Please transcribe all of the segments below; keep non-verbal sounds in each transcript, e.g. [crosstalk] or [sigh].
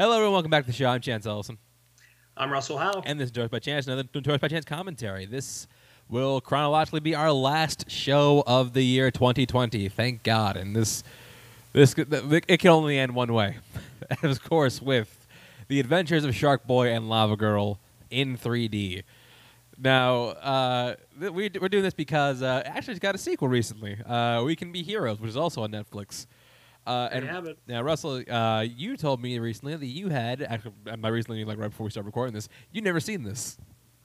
Hello, everyone. Welcome back to the show. I'm Chance Ellison. I'm Russell Howe. And this is Doors by Chance, another Doors by Chance commentary. This will chronologically be our last show of the year 2020. Thank God. And this, this, it can only end one way. [laughs] and of course, with the Adventures of Shark Boy and Lava Girl in 3D. Now, uh, we, we're doing this because uh, actually it's got a sequel recently. Uh, we Can Be Heroes, which is also on Netflix. Uh, and now, Russell, uh, you told me recently that you had, actually, uh, by recently, like right before we started recording this, you'd never seen this.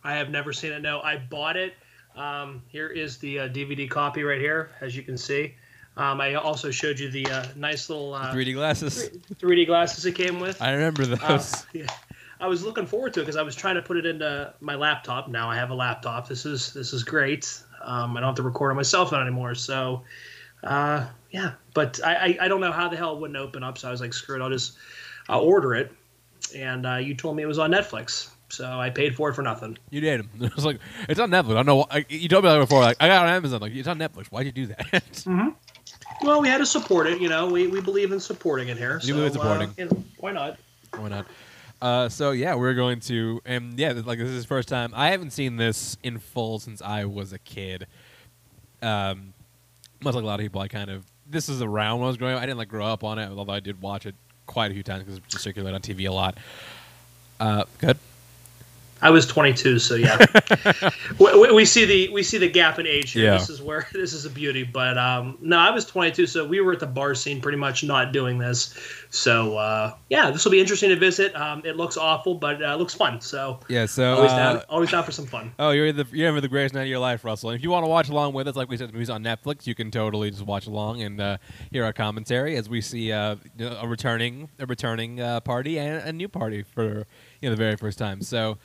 I have never seen it. No, I bought it. Um, here is the uh, DVD copy right here, as you can see. Um, I also showed you the uh, nice little uh, 3D glasses. 3D glasses it came with. I remember those. Uh, [laughs] yeah. I was looking forward to it because I was trying to put it into my laptop. Now I have a laptop. This is this is great. Um, I don't have to record on my cell phone anymore. So, uh, yeah. But I, I, I don't know how the hell it wouldn't open up. So I was like, screw it. I'll just I'll order it. And uh, you told me it was on Netflix. So I paid for it for nothing. you did. [laughs] It was like, it's on Netflix. I don't know. Why. You told me that before. Like, I got it on Amazon. Like, it's on Netflix. Why'd you do that? [laughs] Well, we had to support it. You know, we, we believe in supporting it here. You so, believe in supporting. Uh, you know, why not? Why not? Uh, so yeah, we're going to, and yeah, like this is the first time I haven't seen this in full since I was a kid. Um, much like a lot of people, I kind of this is around when I was growing up. I didn't like grow up on it, although I did watch it quite a few times because it's circulated on TV a lot. Uh, good. I was 22, so yeah. [laughs] we, we- see the we see the gap in age here. Yeah. This is where [laughs] this is a beauty. But um, no, I was 22, so we were at the bar scene, pretty much not doing this. So uh, yeah, this will be interesting to visit. Um, it looks awful, but uh, looks fun. So Yeah. So always uh, down, always down for some fun. [laughs] Oh, you're the you're having the greatest night of your life, Russell. And if you want to watch along with us, like we said, the movie's on Netflix. You can totally just watch along and uh, hear our commentary as we see uh, a returning a returning uh, party and a new party for you know the very first time. So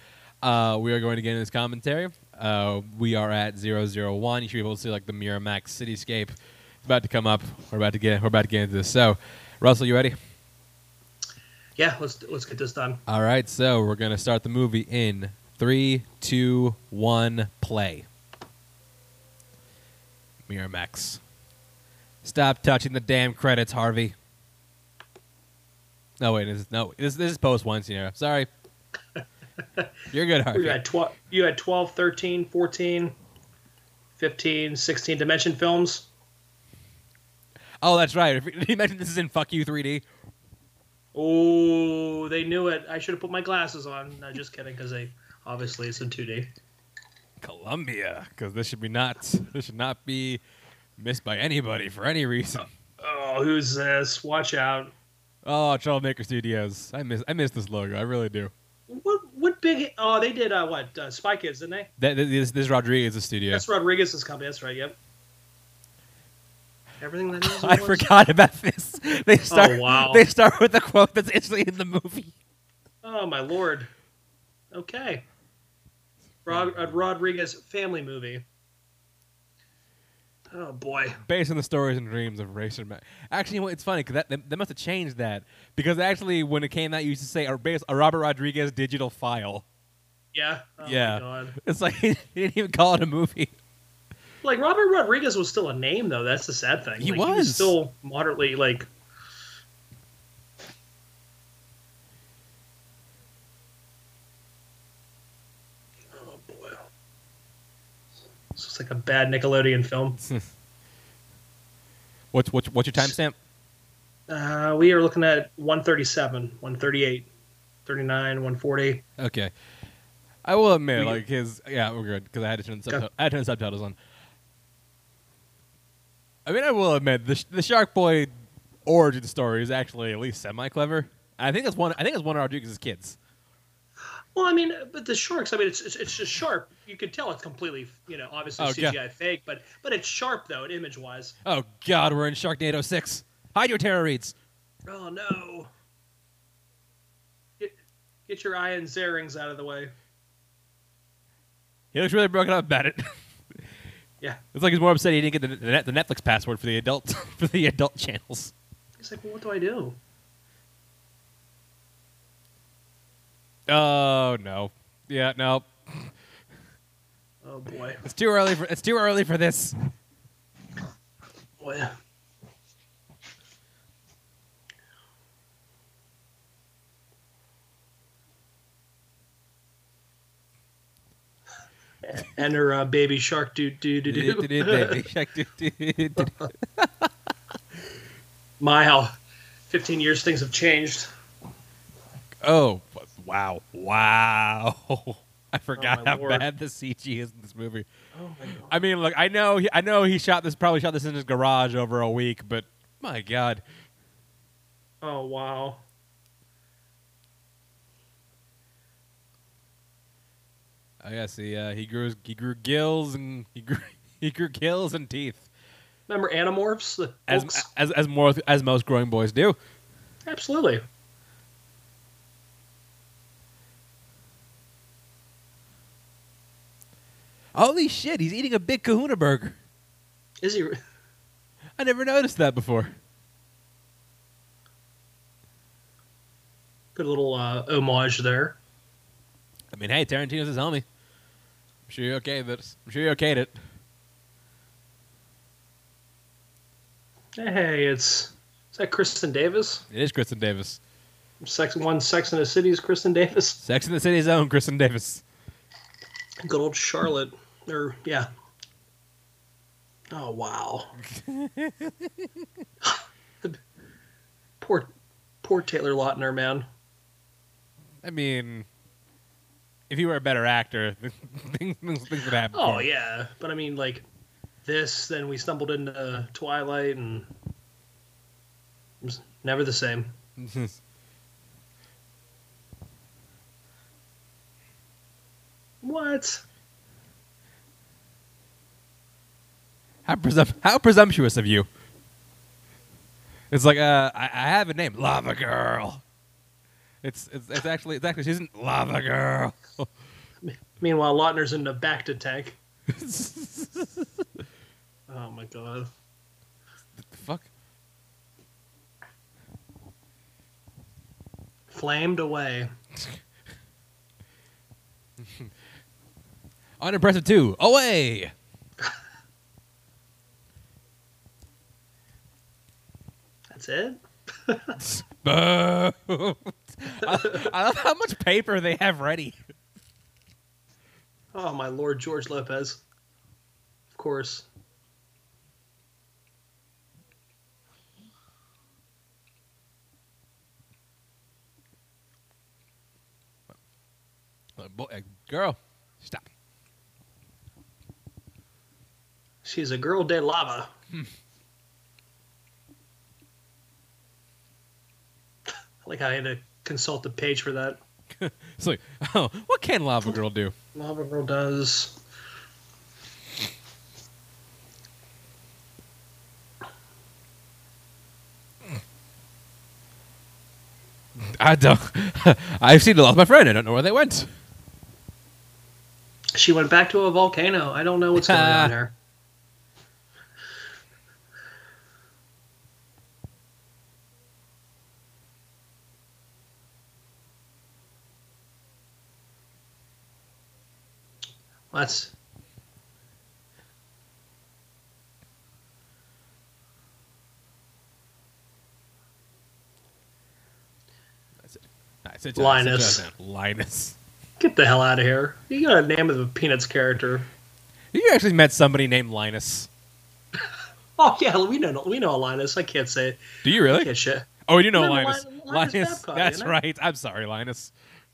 uh, we are going to get into this commentary. Uh, we are at 001. You should be able to see like the Miramax cityscape. It's about to come up. We're about to get we're about to get into this. So, Russell, you ready? Yeah, let's let's get this done. All right, so we're gonna start the movie in three, two, one, play. Miramax. Stop touching the damn credits, Harvey. No wait, this is no this this is post one scenario. Sorry. [laughs] You're good, Harvey. You had 12, you had 12, 13, 14, 15, 16 dimension films. Oh, that's right. [laughs] You mentioned this is in Fuck You 3D. Oh, they knew it. I should have put my glasses on. No, just kidding, because they obviously it's in 2D. Columbia, because this should be not this should not be missed by anybody for any reason. Oh, who's this? Watch out. Oh, Troublemaker Studios. I miss I miss this logo. I really do. Big? Oh, they did uh, what? Uh, Spy Kids, didn't they? That, this, this is Rodriguez's studio. That's Rodriguez's company. That's right. Yep. Everything that is. [laughs] I was? forgot about this. [laughs] They start. Oh, wow. They start with the quote that's actually in the movie. Oh my lord. Okay. Rod, Rodriguez family movie. Oh boy. Based on the stories and dreams of Racer Max. Actually, you know what, it's funny because that they, they must have changed that because actually when it came out, you used to say a, base, a Robert Rodriguez digital file. Yeah. Oh Yeah. It's like [laughs] he didn't even call it a movie. Like Robert Rodriguez was still a name though. That's the sad thing. He Like, He was. was still moderately like. Oh boy. This looks like a bad Nickelodeon film. [laughs] What's what's what's your timestamp? Uh, we are looking at 137, 138, 39, 140. Okay. I will admit, like his, yeah, we're good because I had to turn the I had to turn the subtitles on. I mean, I will admit the the Shark Boy origin story is actually at least semi clever. I think it's one. I think it's one of Rodriguez's kids. Well, I mean, but the sharks. I mean, it's it's, it's just sharp. You could tell it's completely, you know, obviously Oh. CGI fake, but but it's sharp though, image wise. Oh God, we're in Sharknado six. Hide your Tara Reids. Oh no! Get get your Ian Zierings out of the way. He looks really broken up about it. [laughs] Yeah. It's like he's more upset he didn't get the, the, the Netflix password for the adult [laughs] for the adult channels. He's like, well, what do I do? Oh no. Yeah, no. Oh boy. It's too early for it's too early for this. Boy. [laughs] Enter uh, baby shark do do do do. baby shark do do do. [laughs] My how 15 years things have changed. Oh, wow. Wow. [laughs] I forgot Oh, how lord. bad the CG is in this movie. Oh my god. I mean, look, I know, he, I know he shot this, probably shot this in his garage over a week, but my God, Oh wow. I guess he, uh, he grew, he grew gills and [laughs] he grew, he grew gills and teeth, Remember Animorphs? As as as more as most growing boys do. Absolutely. Holy shit, he's eating a big Kahuna burger. Is he? I never noticed that before. Good little uh, homage there. I mean, hey, Tarantino's his homie. I'm sure you're okay with this. I'm sure you're okay with it. Hey, it's is that Kristin Davis? It is Kristin Davis. Sex one Sex in the City is Kristin Davis. Sex in the City's own Kristin Davis. Good old Charlotte. Or yeah. Oh wow. [laughs] poor poor Taylor Lautner, man. I mean, if he were a better actor, [laughs] things, things, would happen. Oh yeah, but I mean like this. Then we stumbled into Twilight, and it was never the same. [laughs] What? How, presum- how presumptuous of you. It's like, uh, I, I have a name, Lava Girl. It's, it's it's actually it's actually she isn't Lava Girl. [laughs] Meanwhile, Lautner's in the back to tank. [laughs] Oh my god. The fuck. Flamed away. [laughs] Unimpressive too. Away. Boo. [laughs] I, I love how much paper they have ready. Oh my lord, George Lopez. Of course. Boy, uh, girl, stop. She's a girl de lava. Like I had to consult the page for that. [laughs] It's like, oh, what can Lava [laughs] Girl do? Lava Girl does. I don't. [laughs] I've seen lost my friend. I don't know where they went. She went back to a volcano. I don't know what's going on there. That's it. Linus. Linus. get the hell out of here. You got a name of a Peanuts character. You actually met somebody named Linus. [laughs] Oh yeah, we know we know a Linus. I can't say Do you really? Oh, you know Remember Linus. Lin- Linus Babcock, That's right. I'm sorry, Linus.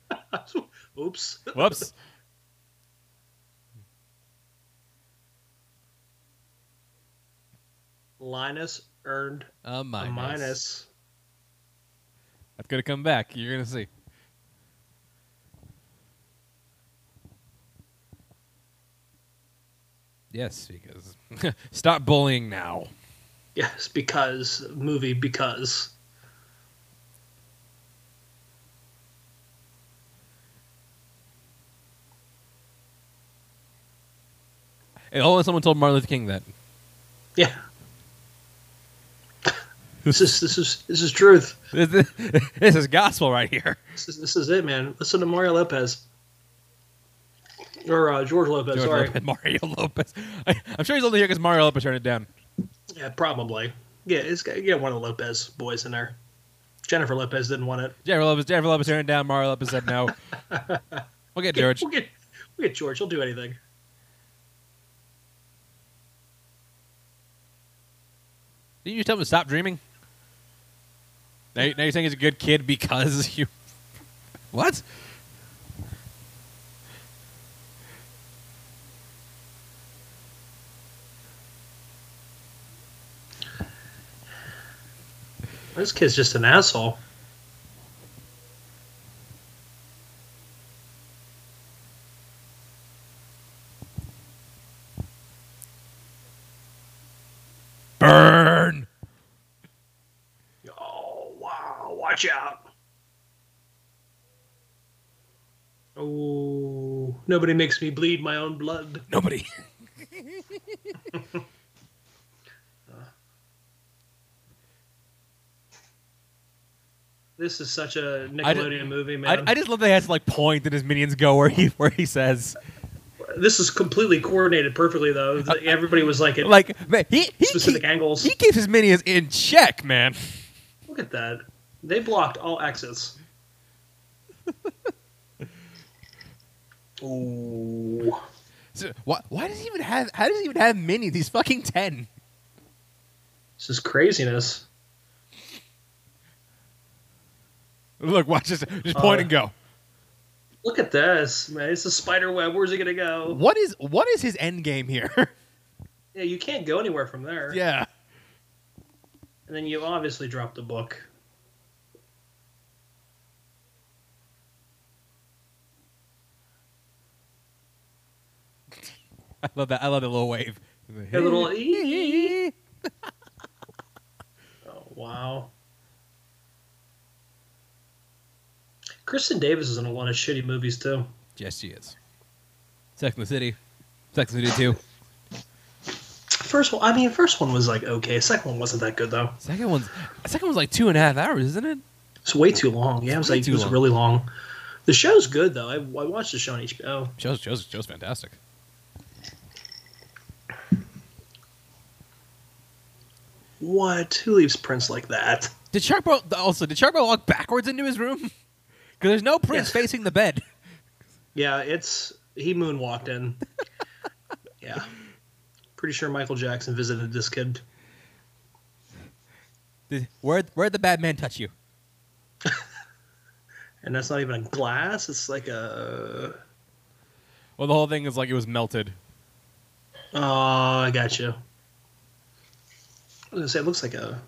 [laughs] Oops. Whoops. [laughs] Linus earned A a minus. minus. That's gonna come back. You're gonna see. Yes, because [laughs] stop bullying now. Yes, because movie because. And only someone told Martin Luther King that. Yeah this is this is this is truth. [laughs] This, is gospel right here. This is, this is it, man. Listen to Mario Lopez or uh, George Lopez. George sorry, Lopez, [laughs] Mario Lopez. I, am sure he's only here because Mario Lopez turned it down. Yeah, probably. Yeah, it's got yeah one of the Lopez boys in there. Jennifer Lopez didn't want it. Jennifer Lopez. Jennifer Lopez turned it down. Mario Lopez said no. [laughs] we'll get George. We'll get, we'll get George. He'll do anything. Didn't you tell him to stop dreaming? Now, now you're saying he's a good kid because [laughs] you. What? This kid's just an asshole. Burn! Oh wow! Watch out! Oh, nobody makes me bleed my own blood. Nobody. [laughs] This is such a Nickelodeon movie, man. I just love that he has to like point and his minions go where he where he says this is completely coordinated perfectly, though. Everybody was like at like man, he he specific keep- angles. he keeps his minions in check, man. Look at that. They blocked all exits. [laughs] Ooh. So, why, why does he even have? How does he even have minions? He's fucking ten. This is craziness. Look, watch this. Just point Uh, and go. Look at this, man. It's a spider web. Where's he gonna go? What is what is his end game here? [laughs] Yeah, you can't go anywhere from there. yeah. And then you obviously drop the book. I love that. I love that little wave. A little ee. [laughs] Oh wow. Kristin Davis is in a lot of shitty movies too. Yes, she is. Sex in the City. Sex in the City 2. First one, I mean, first one was like okay. Second one wasn't that good though. Second one's second one's like two and a half hours, isn't it? It's way too long. Yeah, it was like too it was long. really long. The show's good though. I, I watched the show on HBO. Show's show's show's fantastic. What? Who leaves prints like that? Did Sharkboy also did Sharkboy walk backwards into his room? [laughs] Because there's no prints Yes. facing the bed. [laughs] Yeah, it's he moonwalked in. yeah, pretty sure Michael Jackson visited this kid. Did, where where'd the bad man touch you? [laughs] And that's not even a glass. It's like a. Well, the whole thing is like it was melted. Oh, I got you. I was gonna say it looks like a.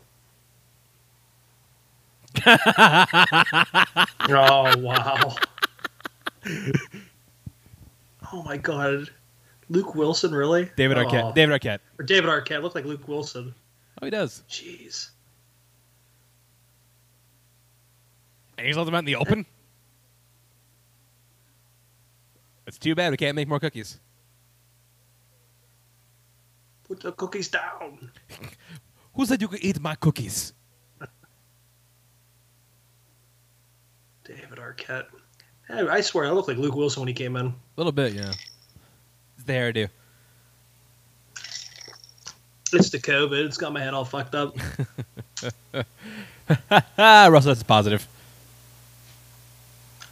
[laughs] oh wow! Oh my god, Luke Wilson really? David oh. Arquette. Oh. David Arquette. Or David Arquette looked like Luke Wilson. Oh, he does. Jeez. And he's left them out in the open. It's too bad we can't make more cookies. Put the cookies down. [laughs] Who said you could eat my cookies? David Arquette. I, I swear, I looked like Luke Wilson when he came in. A little bit, yeah. It's the hairdo. It's the COVID. It's got my head all fucked up. [laughs] Russell, that's positive.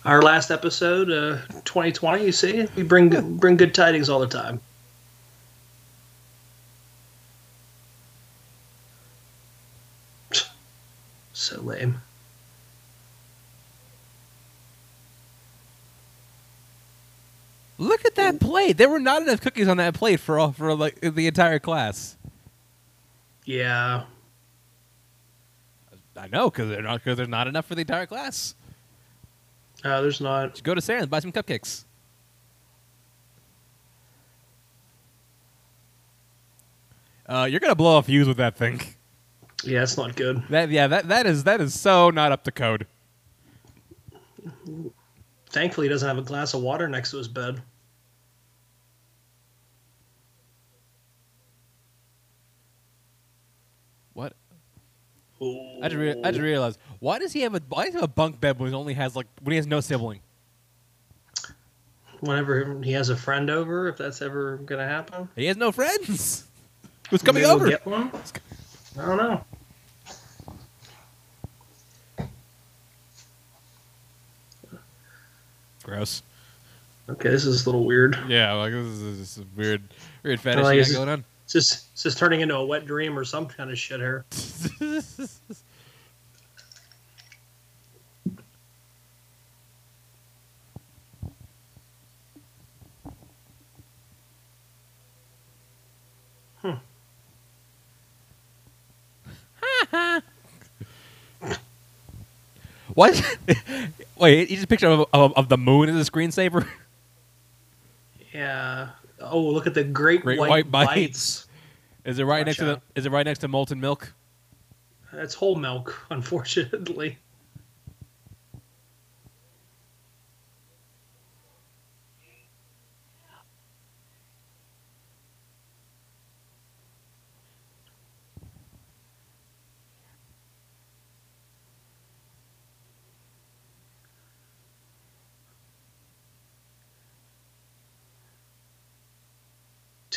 Our last episode, uh, 2020. You see, we bring bring good tidings all the time. So lame. Look at that plate. There were not enough cookies on that plate for all, for like the entire class. Yeah. I know because they're not because there's not enough for the entire class. Uh, there's not. Just go to Sarah and buy some cupcakes. Uh, you're gonna blow a fuse with that thing. Yeah, it's not good. That yeah, that that is that is so not up to code. Thankfully, he doesn't have a glass of water next to his bed. What? I just, rea- I just realized why does he have a why does he have a bunk bed when he only has like when he has no sibling? Whenever he has a friend over, if that's ever gonna happen, He has no friends. [laughs] Who's coming maybe we'll over? Get one. I don't know. Gross. Okay, this is a little weird. Yeah, like this is, this is a weird, weird fetish Like, you is got going on. It's just, it's just turning into a wet dream or some kind of shit here. [laughs] What? [laughs] Wait, you just picture of, of, of the moon as a screensaver? [laughs] Yeah. Oh, look at the great, Great white, white bites. bites. Is it right Watch next to the? Is it right next to molten milk? That's whole milk, [laughs] unfortunately.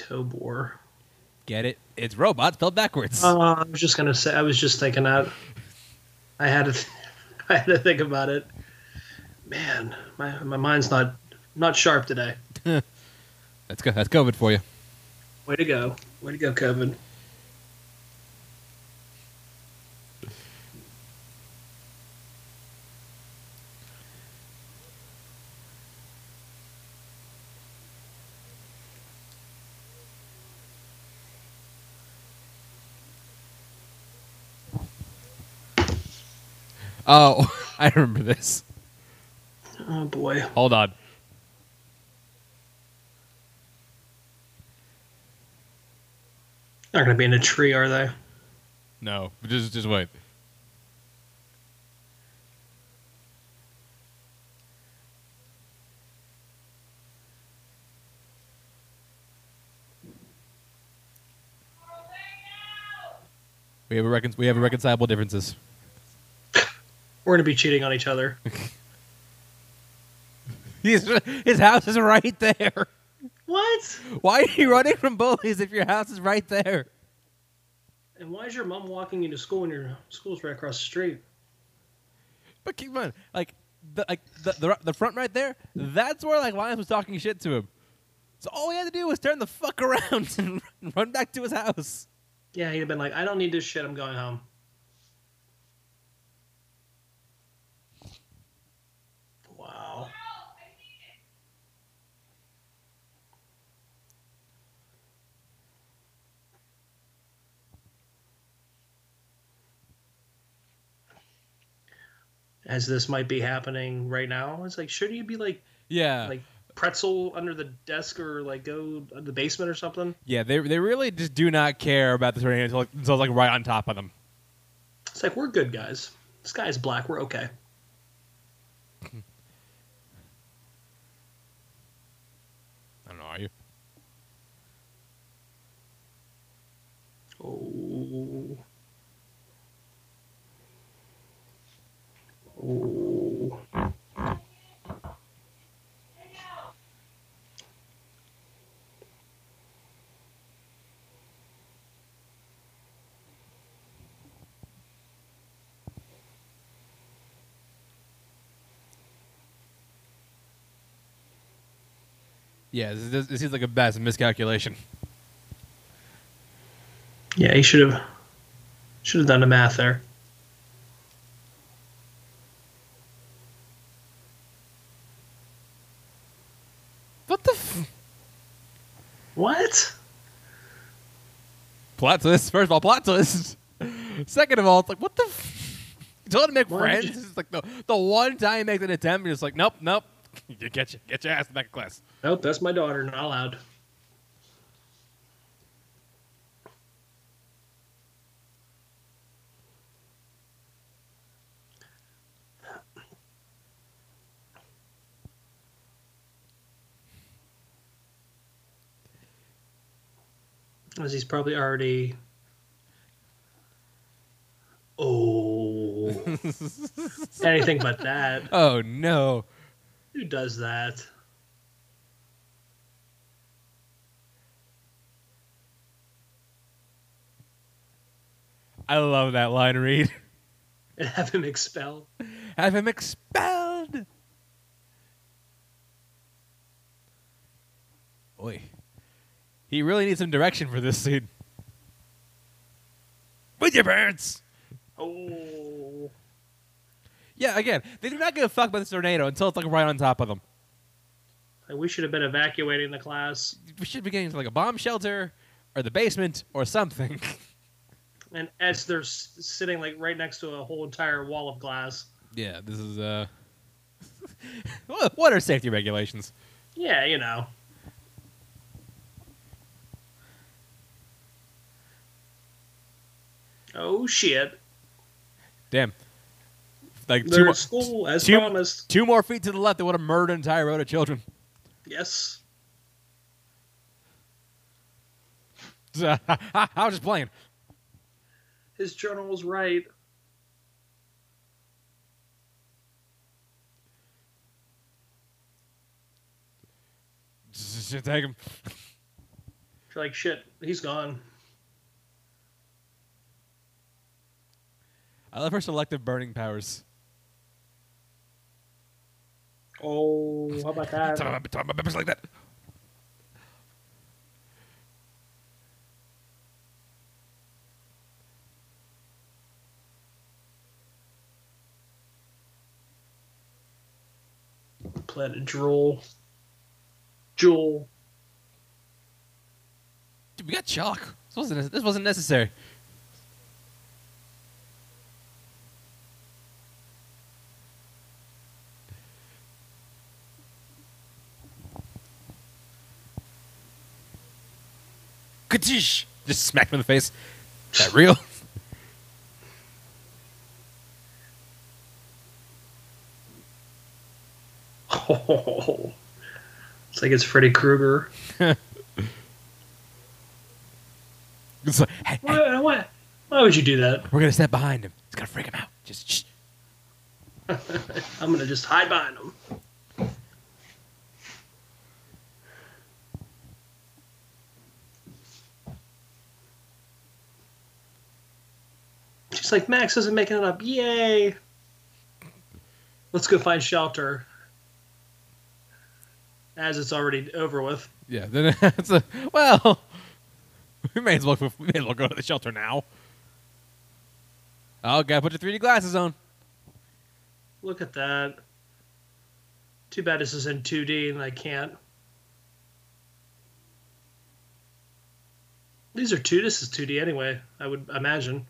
Tobor. Get it? It's robot spelled backwards. Uh, I was just gonna say. I was just thinking that. I had to. [laughs] I had to think about it. Man, my my mind's not not sharp today. [laughs] That's good. That's COVID for you. Way to go. Way to go, Kevin. Oh, [laughs] I remember this. Oh boy. Hold on. Not gonna be in a tree, are they? No, just just wait. We have a recon- we have irreconcilable differences. We're gonna be cheating on each other. [laughs] He's, his house is right there. What? Why are you running from bullies if your house is right there? And why is your mom walking into school when your school's right across the street? But keep in mind, like the like the, the the front right there, that's where like Linus was talking shit to him. So all he had to do was turn the fuck around [laughs] and run back to his house. Yeah, he'd have been like, I don't need this shit. I'm going home. As this might be happening right now, it's like, shouldn't you be like, Yeah, like pretzel under the desk or like go to the basement or something? yeah. They they really just do not care about the tornado until, until it's like right on top of them. It's like we're good guys. The sky is black. We're okay. [laughs] I don't know. Are you? Oh. Yeah, this, this, this seems like a massive miscalculation. Yeah, he should have should have done the math there. What the f- What? plot twist? [laughs] First of all, plot twist. Second of all, it's like what the. F- you told him to make did friends. It's like the the one time he makes an attempt, you're just like, nope, nope. [laughs] You get you get your ass back in class. Nope, that's my daughter. Not allowed. As he's probably already. Oh. Anything but that. [laughs] Oh no. Who does that? I love that line read. And have him expelled? Have him expelled. Oi. He really needs some direction for this scene. With your parents. Oh. Yeah, again, they do not give a fuck about this tornado until it's like right on top of them. We should have been evacuating the class. We should be getting to like a bomb shelter or the basement or something. [laughs] And as they're s- sitting like right next to a whole entire wall of glass. yeah, this is uh. what [laughs] what are safety regulations? Yeah, you know. Oh shit! Damn. Like two more, school as two- promised. two more feet to the left, they would have murdered an entire road of children. Yes. [laughs] I was just playing. His journal was right. Just take him. Like shit. He's gone. I love her selective burning powers. Oh, how about Talking that? about, talking about members like that. Planet Drool. Jewel. Dude, we got chalk. This wasn't this wasn't necessary. Katish! Just smacked him in the face. Is that real? Oh, [laughs] it's like it's Freddy Krueger. [laughs] It's like, hey, hey, Why, why, why would you do that? we're gonna step behind him. It's gonna freak him out. Just shh. [laughs] I'm gonna just hide behind him. She's like, Max isn't making it up. Yay! Let's go find shelter. As it's already over with. Yeah, then [laughs] it's a well. [laughs] We may as well we may as well go to the shelter now. Oh, gotta put your 3D glasses on. Look at that. Too bad this is in 2D and I can't. These are two. This is 2D anyway. I would imagine.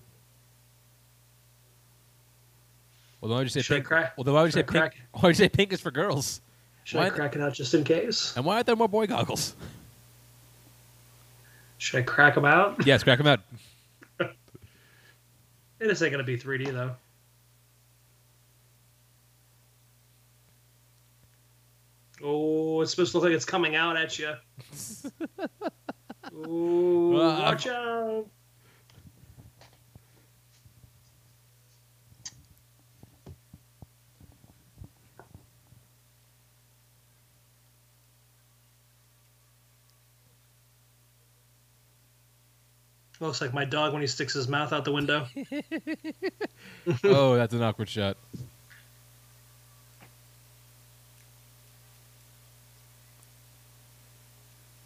Well, then why would you say Should pink? crack- Well, then why would you say pink? crack- Why would you say pink is for girls? Should I Why- crack it out just in case? And why aren't there more boy goggles? Should I crack them out? [laughs] yes, crack them out. [laughs] It isn't going to be 3D though. Oh, it's supposed to look like it's coming out at you. [laughs] Ooh, Well, watch out! Looks like my dog when he sticks his mouth out the window. [laughs] oh, that's an awkward shot.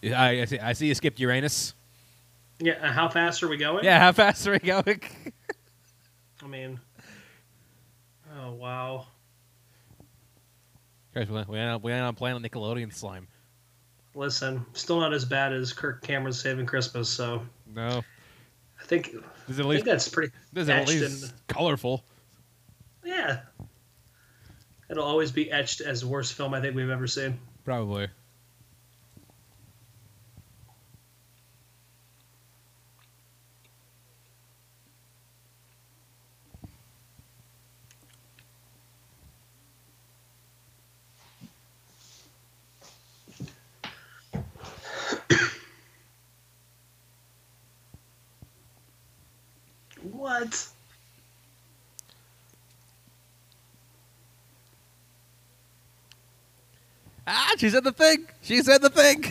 Yeah, I, I see. I see you skipped Uranus. Yeah, uh, how fast are we going? Yeah, how fast are we going? I mean, oh wow. Guys, we we end up, we end up playing Nickelodeon slime. Listen, still not as bad as Kirk Cameron's Saving Christmas, so No, I think this is at I least think that's pretty. this is at least in- colorful. Yeah, it'll always be etched as the worst film I think we've ever seen. Probably. What? Ah, she said the thing. She said the thing.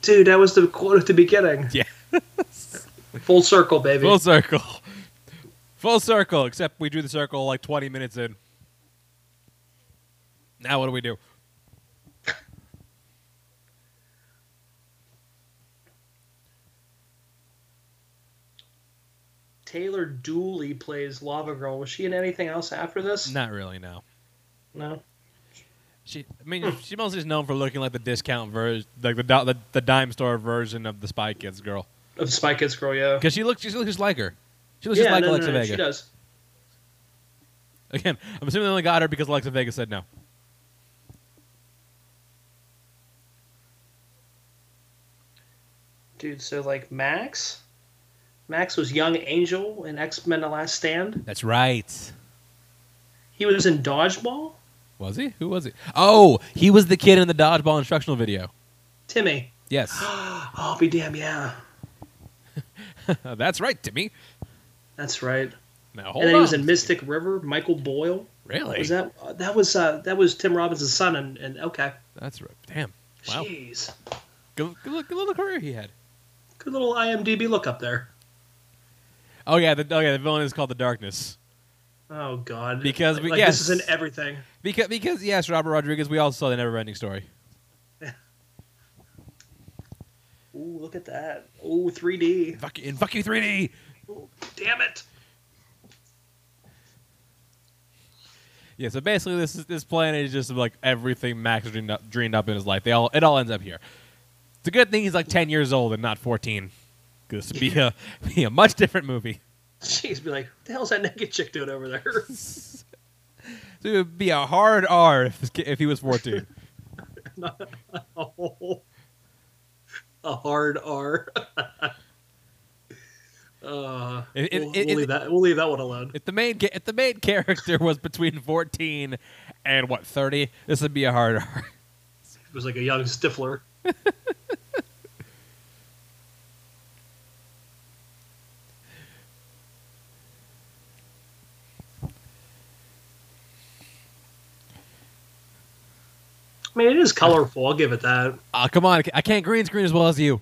Dude, that was the quote at the beginning. [laughs] Yeah. Full circle, baby. Full circle. Full circle, except we drew the circle like 20 minutes in. Now what do we do? Taylor Dooley plays Lava Girl. Was she in anything else after this? Not really. No. No. She, I mean, [laughs] she mostly is known for looking like the discount version, like the, the the dime store version of the Spy Kids girl. Of the Spy Kids girl, yeah. Because she looks, she looks just like her. She looks yeah, just like no, no, Alexa no, Vega. she does. Again, I'm assuming they only got her because Alexa Vega said no. Dude, so like Max, Max was young Angel in X Men: The Last Stand. That's right. He was in Dodgeball. Was he? Who was he? Oh, he was the kid in the dodgeball instructional video. Timmy. Yes, [gasps] Oh, be damn, yeah. [laughs] that's right, Timmy. That's right. Now hold and then on. he was in Mystic River. Michael Boyle. Really? Was that that was uh, that was Tim Robbins' son? And, and okay, That's right. Damn. Wow. jeez, Good, good, good little career he had. good little IMDb look up there. Oh yeah, the oh yeah, the villain is called the Darkness. Oh God, Because like, we- like, yes. this is in everything. Because because yes, Robert Rodriguez. We also saw the Never-Ending Story. [laughs] Ooh, look at that. Ooh, 3D. Fuck in fuck you 3D. Ooh, damn it. Yeah, so basically this is this planet is just like everything Max dreamed up, dreamed up in his life. They all it all ends up here. It's a good thing he's like ten years old and not fourteen. Because it'd be a be a much different movie. Jeez, be like, what the hell's that naked chick doing over there? So [laughs] it would be a hard R if, if he was fourteen. oh, [laughs] a hard R. [laughs] uh, It- it- we'll, it- we'll leave that. We'll leave that one alone. if the main if the main character was between fourteen and what thirty, this would be a hard R. It was like a young Stifler. I mean, it is colorful. I'll give it that. Oh, come on, I can't green screen as well as you.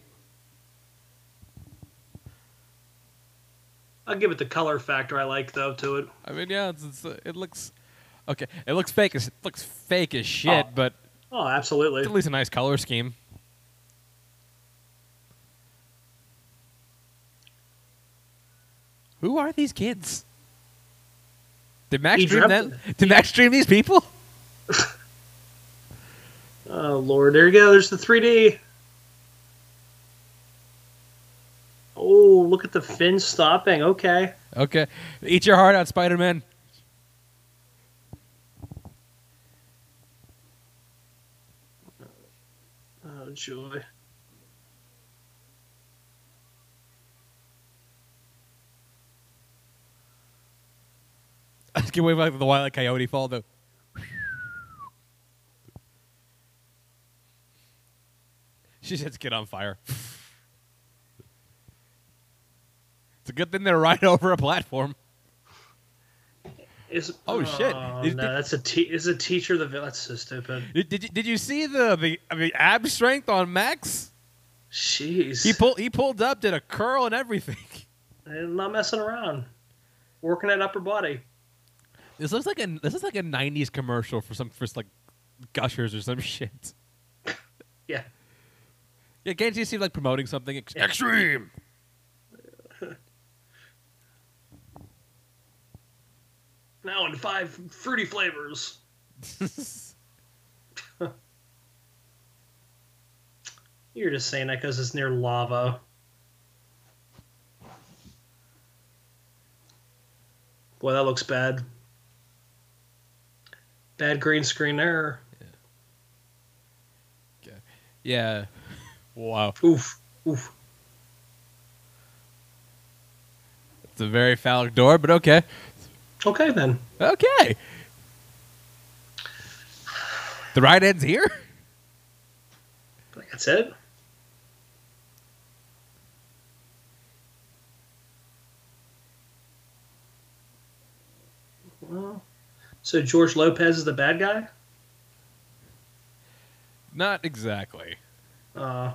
I'll give it the color factor I like though to it. I mean, yeah, it's, it's, it looks okay. It looks fake as it looks fake as shit, Oh. but Oh, absolutely. it's at least a nice color scheme. Who are these kids? Did Max He dream them? Did Max dream these people? [laughs] Oh lord, there you go. There's the 3D. Oh, look at the fin stopping. Okay. Okay, eat your heart out, Spider Man. Oh joy. [laughs] I can't wait for the Wile Coyote fall though. She sets kid on fire. it's a good thing they're right [laughs] over a platform. Is Oh, oh shit. Oh, Is- no, did- that's a te- is a teacher the villain. That's so stupid. Did, did, you, did you see the, the the ab strength on Max? Jeez. He pulled he pulled up, did a curl and everything. [laughs] I'm not messing around. Working that upper body. This looks like a this is like a '90s commercial for some for like Gushers or some [laughs] shit. Yeah. Yeah, can't you like promoting something ex- extreme? [laughs] Now in five fruity flavors. [laughs] You're just saying that because it's near lava. Boy, that looks bad. Bad green screen there. Yeah. Yeah. Wow, Oof. Oof. it's a very phallic door, but okay, Okay then. okay. The ride ends here. That's it. Well, so George Lopez is the bad guy. Not exactly. Uh,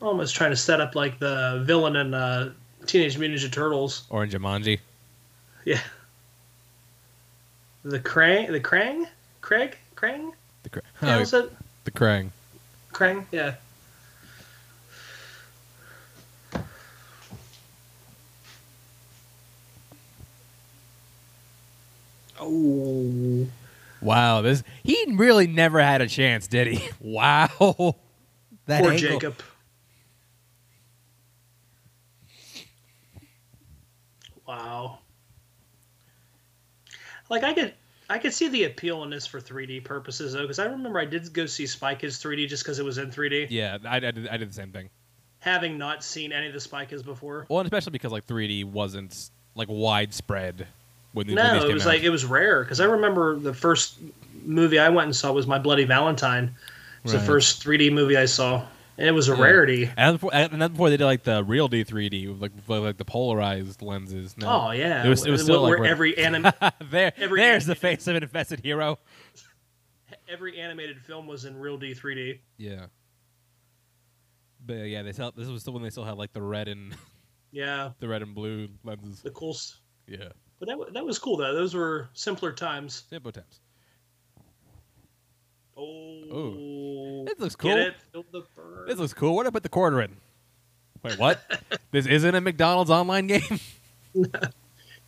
almost trying to set up like the villain in uh, Teenage Mutant Ninja Turtles. Or in Jumanji. Yeah. The Krang, the Krang, Craig, Krang. The, Kra- Yeah, oh, was it the Krang. Krang? Yeah. Oh. Wow, this he really never had a chance, did he? [laughs] Wow. [laughs] That Poor angle. Jacob. Wow. Like I could, I could see the appeal in this for 3D purposes though, because I remember I did go see Spy Kids 3D just because it was in 3D, Yeah, I, I, did, I did the same thing. having not seen any of the Spy Kids before. Well, and especially because like 3D wasn't like widespread when the No, movies it was out. like it was rare because I remember the first movie I went and saw was My Bloody Valentine. It was Right. the first 3D movie I saw, and it was a Yeah. rarity. and before, and before they did like the real D 3D, with, like like the polarized lenses. No. Oh yeah, It was- it was still, like, where where- every [laughs] anim- there, Every- there's the face of an infested hero. [laughs] every animated film was in real D 3D. Yeah. But yeah, they still, this was still when they still had like the red and [laughs] Yeah, the red and blue lenses. the cool. Yeah. But that that was cool though. Those were simpler times. Simpler times. Oh, This looks cool. Get it? This looks cool. Where'd I put the quarter in? Wait, what? [laughs] this isn't a McDonald's online game? [laughs]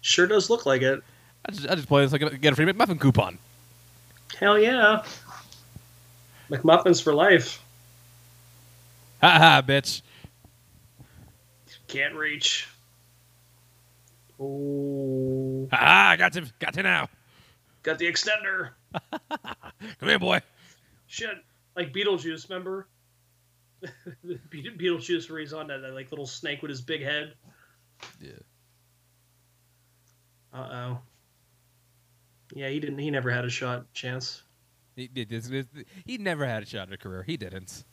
Sure does look like it. I just, I just play this like get a free McMuffin coupon. Hell yeah. McMuffins for life. Ha ha, bitch. Can't reach. Oh, oh. Ha ha, I got to, got to now. got the extender. [laughs] Come here, boy. Shit, like Beetlejuice, remember? [laughs] Be- Beetlejuice, where he's on that, that like little snake with his big head. Yeah. Uh oh. Yeah, he didn't. He never had a shot chance. He, did he never had a shot at a career. He didn't.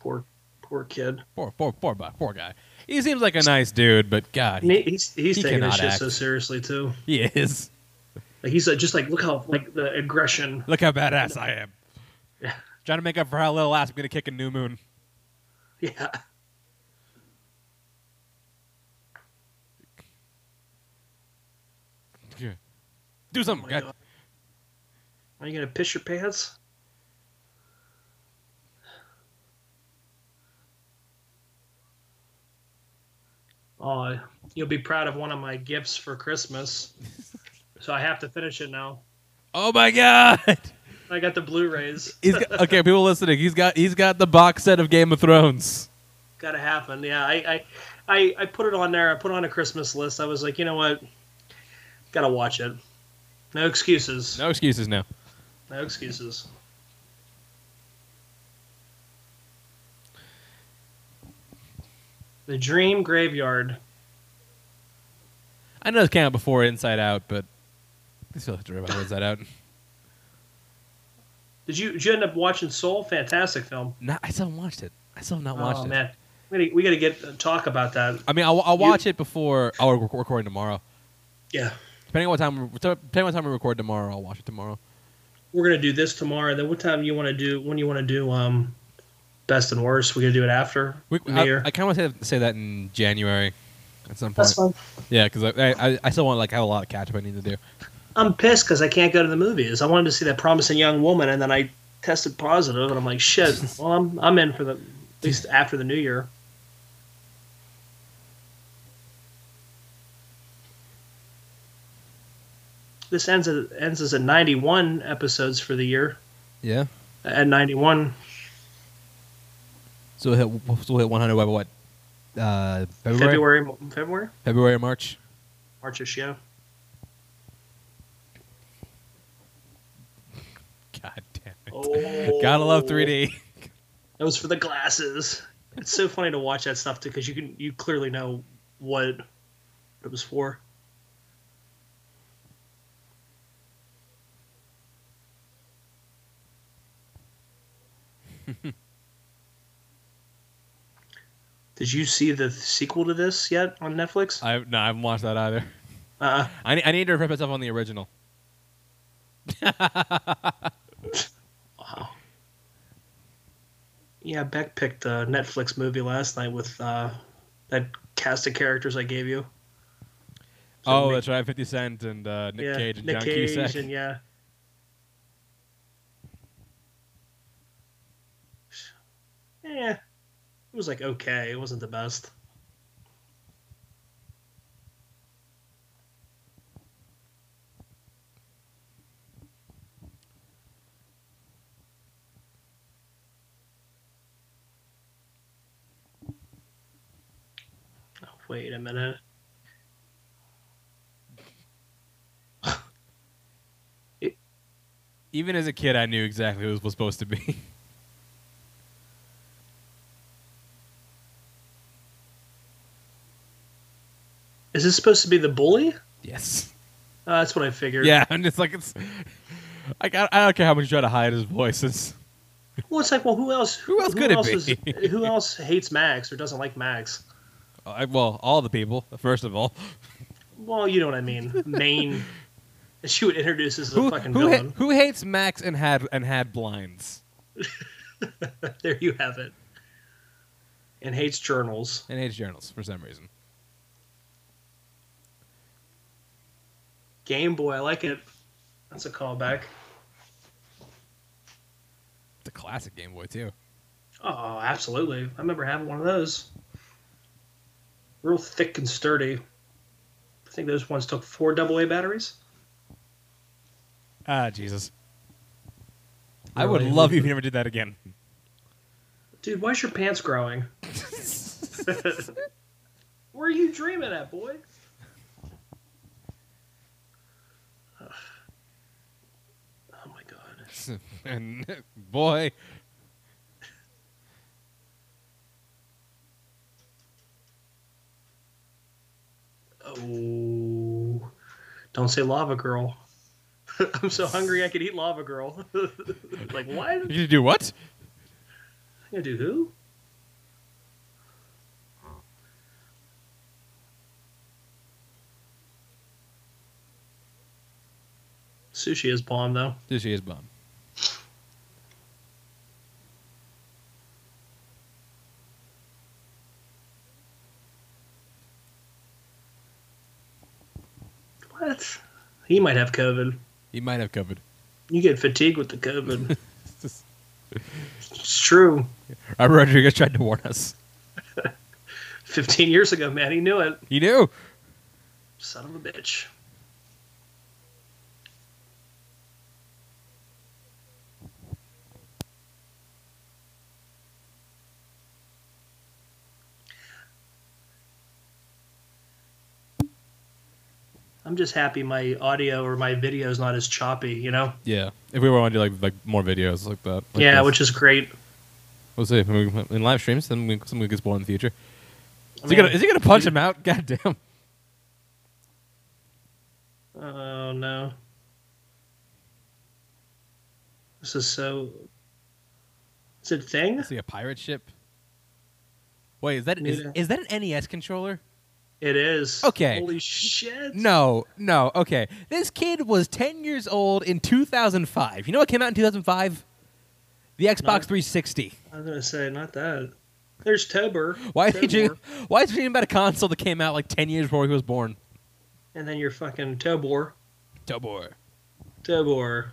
Poor, poor kid. Poor, poor, poor, poor guy. He seems like a nice dude, but God, he, he- he's he's he taking this shit act. so seriously too. he is. Like he's like, just like look how like the aggression. Look how badass I am. Yeah. [laughs] Trying to make up for how little ass I'm gonna kick a new moon. Yeah. [laughs] Do Oh something. God. God. Are you gonna piss your pants? Oh, you'll be proud of one of my gifts for Christmas. [laughs] so I have to finish it now. Oh my God. I got the Blu-rays. He's got, okay. People listening. He's got he's got the box set of Game of Thrones. Gotta happen. Yeah, I, I, I, I put it on there. I put on a Christmas list. I was like, you know what? Gotta watch it. No excuses. No excuses now. No excuses. The Dream Graveyard. I know this came out before Inside Out, but I still have to remember Inside Out. Did you did you end up watching Soul? Fantastic film. No, I still haven't watched it. I still have not watched it. oh it. man, we gotta, we gotta get uh, talk about that. I mean, I'll, I'll You- watch it before. I'll rec- recording tomorrow. Yeah, Depending on what time, depending on what time we record tomorrow, I'll watch it tomorrow. we're gonna do this tomorrow. Then what time you want to do? When you want to do um, best and worst? We're gonna do it after We, New I, Year. I kind of want to say that in January at some point. That's fine. Yeah, because I, I I still want to like have a lot of catch up I need to do. I'm pissed because I can't go to the movies. I wanted to see that promising young woman, and then I tested positive, and I'm like, shit. [laughs] Well, I'm I'm in for the at least after the new year. This ends at, ends as at 91 episodes for the year. Yeah. At 91, So we'll hit so we'll hit 100 by what? Uh, February, February, February, February, or March. Marchish, yeah. God damn it! Oh, Gotta love 3D. That was for the glasses. It's so funny to watch that stuff too, because you can you clearly know what it was for. [laughs] Did you see the sequel to this yet on Netflix? I no, I haven't watched that either. Uh, I need, I need to refresh myself on the original. [laughs] Yeah, Beck picked a Netflix movie last night with uh, that cast of characters I gave you. So oh, Nick- that's right. Fifty Cent and uh, Nick yeah, Cage and Nick John Cage Cusack. and yeah. Yeah, [laughs] it was like okay. It wasn't the best. Wait a minute. [laughs] Even as a kid, I knew exactly what it was supposed to be. [laughs] Is this supposed to be the bully? yes. Uh, that's what I figured. Yeah, [laughs] and it's like it's. Like I, I don't care how much you try to hide his voice. It's Well, it's like, well, who else? Who else could it is- be? who else hates Max or doesn't like Max? I, well, all the people. First of all, Well, you know what I mean. Main. [laughs] she would introduce as a who fucking who, ha- villain. who hates Max and had and had blinds [laughs] there you have it. And hates journals. and hates journals for some reason. Game Boy, I like it. That's a callback. It's a classic Game Boy too. Oh, absolutely. I remember having one of those. Real thick and sturdy. I think those ones took four AA batteries. Ah, Jesus. I would Really? love you if you never did that again. Dude, why's your pants growing? [laughs] Where are you dreaming at, boy? [sighs] Oh my god. [laughs] and boy, Oh. Don't say lava girl. [laughs] I'm so hungry I could eat lava girl. [laughs] like what? you do what? You gonna do who? Sushi is bomb though. She is bomb. What? He might have COVID. He might have COVID. You get fatigued with the COVID. [laughs] it's true. Robert Rodriguez tried to warn us. [laughs] 15 years ago, man, he knew it. He knew. Son of a bitch. I'm just happy my audio or my video is not as choppy, you know? Yeah. If we want to do like like more videos like that. like yeah, this. which is great. we'll see in live streams. Then we, something gets born in the future. I Is he gonna is he gonna punch him out? [laughs] God damn. Oh no. This is so. Is it a thing? Is he a pirate ship? Wait, is that is, Yeah. is that an NES controller? It is. Okay. Holy shit. No, no. Okay, this kid was ten years old in 2005. You know what came out in 2005? The Xbox No. 360. I was gonna say not that. There's Tobor. Why he Tobor. Why is he dreaming about a console that came out like 10 years before he was born? And then you're fucking Tobor. Tobor. Tobor.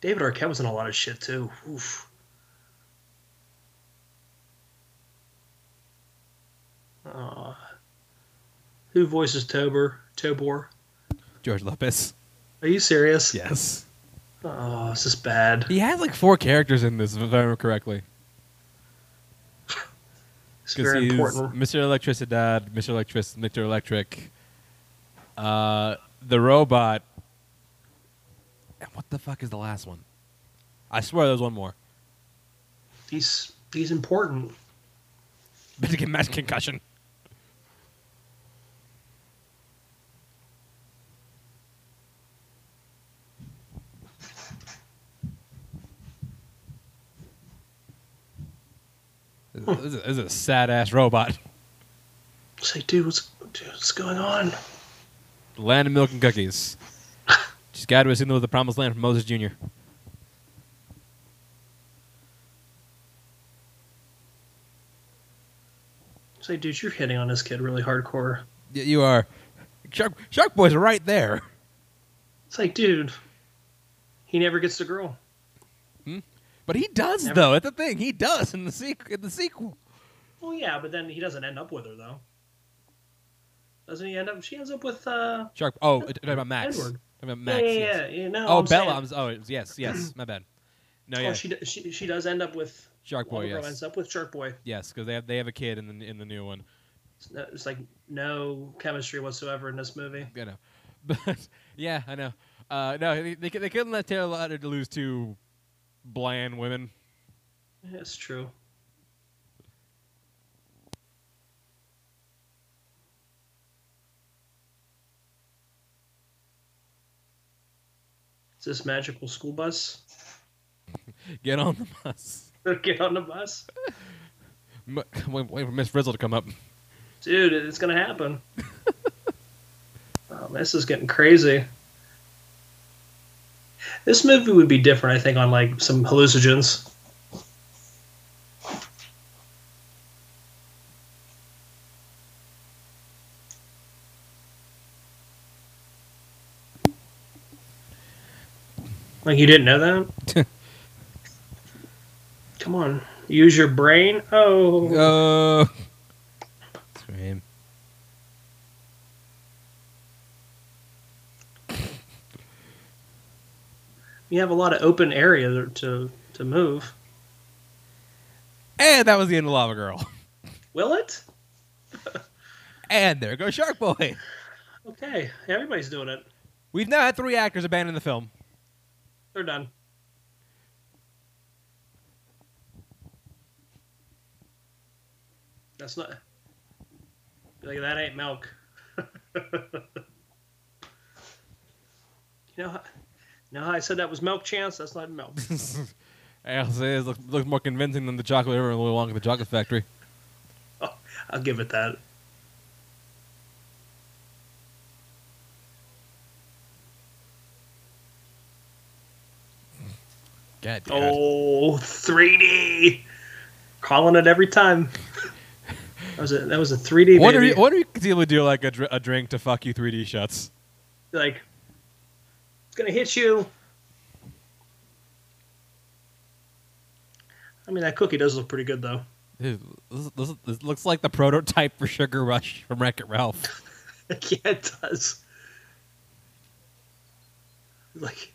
David Arquette was in a lot of shit too. Oof. Aw. Who voices Tober? Tobor. George Lopez. Are you serious? Yes. Oh, this is bad. He has like four characters in this, if I remember correctly. It's very important. Mr. Electricidad, Mr. Electric, Mr. Electric, uh, the robot. And what the fuck is the last one? I swear there's one more. He's he's important. But to get match concussion. This is, a sad ass robot. It's like, dude, what's dude, what's going on? Land of milk and cookies. She's got to a signal of the promised land from Moses Jr. Say, dude, you're hitting on this kid really hardcore. Yeah, you are. Shark, Shark Boy's right there. It's like, dude, he never gets the girl. But he does, Never- though. That's the thing. He does in the, sequ- in the sequel. Well, yeah, but then he doesn't end up with her though. Doesn't he end up? She ends up with. uh Shark. Oh, talking about Max. Edward. Talking about Yeah, Max. yeah, yes. yeah, yeah. No, Oh, I'm saying- Bella. I'm, oh, yes, yes. [clears throat] My bad. No, yeah. Oh, she, she she does end up with. Shark Boy. Yes. ends up with Shark Boy. Yes, because they have they have a kid in the in the new one. It's, no, it's like no chemistry whatsoever in this movie. Know, [laughs] but yeah, I know. Uh, no, they they, they couldn't let Taylor Lautner lose two bland women. That's true. Is this magical school bus? [laughs] Get on the bus. [laughs] Get on the bus, Wait, wait for Miss Frizzle to come up. dude. It's gonna happen. [laughs] oh, this is getting crazy. This movie would be different, I think, on like some hallucinogens. Like you didn't know that? [laughs] Come on, use your brain. Oh, oh. scream. You have a lot of open area to to move. And that was the end of Lava Girl. [laughs] Will it? [laughs] And there goes Shark Boy. Okay, everybody's doing it. We've now had three actors abandon the film. They're done. That's not. Like that ain't milk. [laughs] you know, you how I said that was milk chance? That's not milk. [laughs] I'll say it looks, looks more convincing than the chocolate river and Willy Wonka the Chocolate Factory. [laughs] Oh, I'll give it that. God. Oh, 3D. Calling it every time. [laughs] That was a that was a 3D What baby. you, wonder you could able to do like a, dr- a drink to fuck you 3D shots. like it's gonna hit you. I mean, that cookie does look pretty good though. Dude, this, this, this looks like the prototype for Sugar Rush from Wreck It Ralph. [laughs] yeah, it does. Like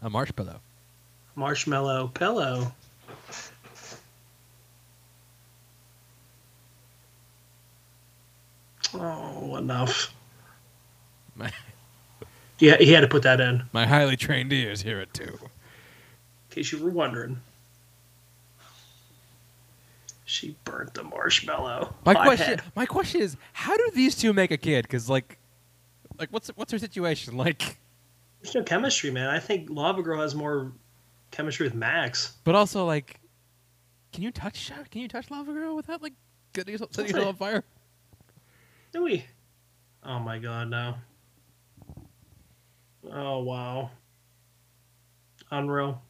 A marshmallow. marshmallow pillow. Oh, enough. [laughs] My, Yeah, he had to put that in, my highly trained ears hear it too. In case you were wondering. She burnt the marshmallow. My Hot question, head. my question is, how do these two make a kid? Because like, like what's what's her situation? [laughs] Like, There's no chemistry, man. I think Lava Girl has more chemistry with Max. but also like, can you touch can you touch Lava Girl without like getting yourself, setting yourself on fire? Do we? Oh my god, no. Oh wow. Unreal.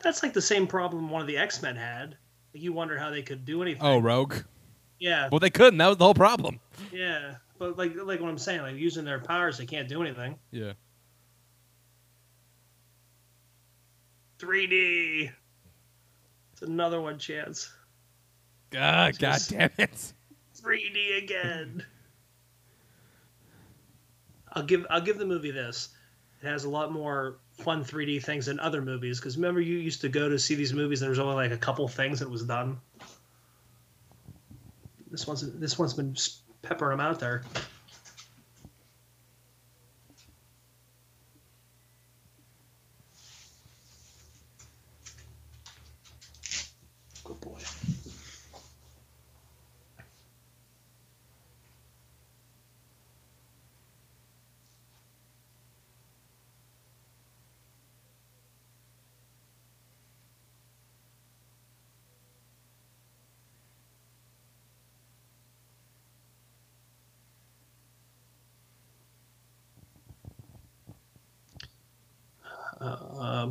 That's like the same problem one of the X Men had. Like you wonder how they could do anything. Oh, Rogue. yeah, Well, they couldn't. That was the whole problem. yeah. But like like what I'm saying, like using their powers, they can't do anything. Yeah. 3D. It's another one chance. Ah, God, God Just- damn it. 3D again. I'll give I'll give the movie this. It has a lot more fun 3D things than other movies. Because remember, you used to go to see these movies, and there was only like a couple things that was done. This one's this one's been peppering them out there.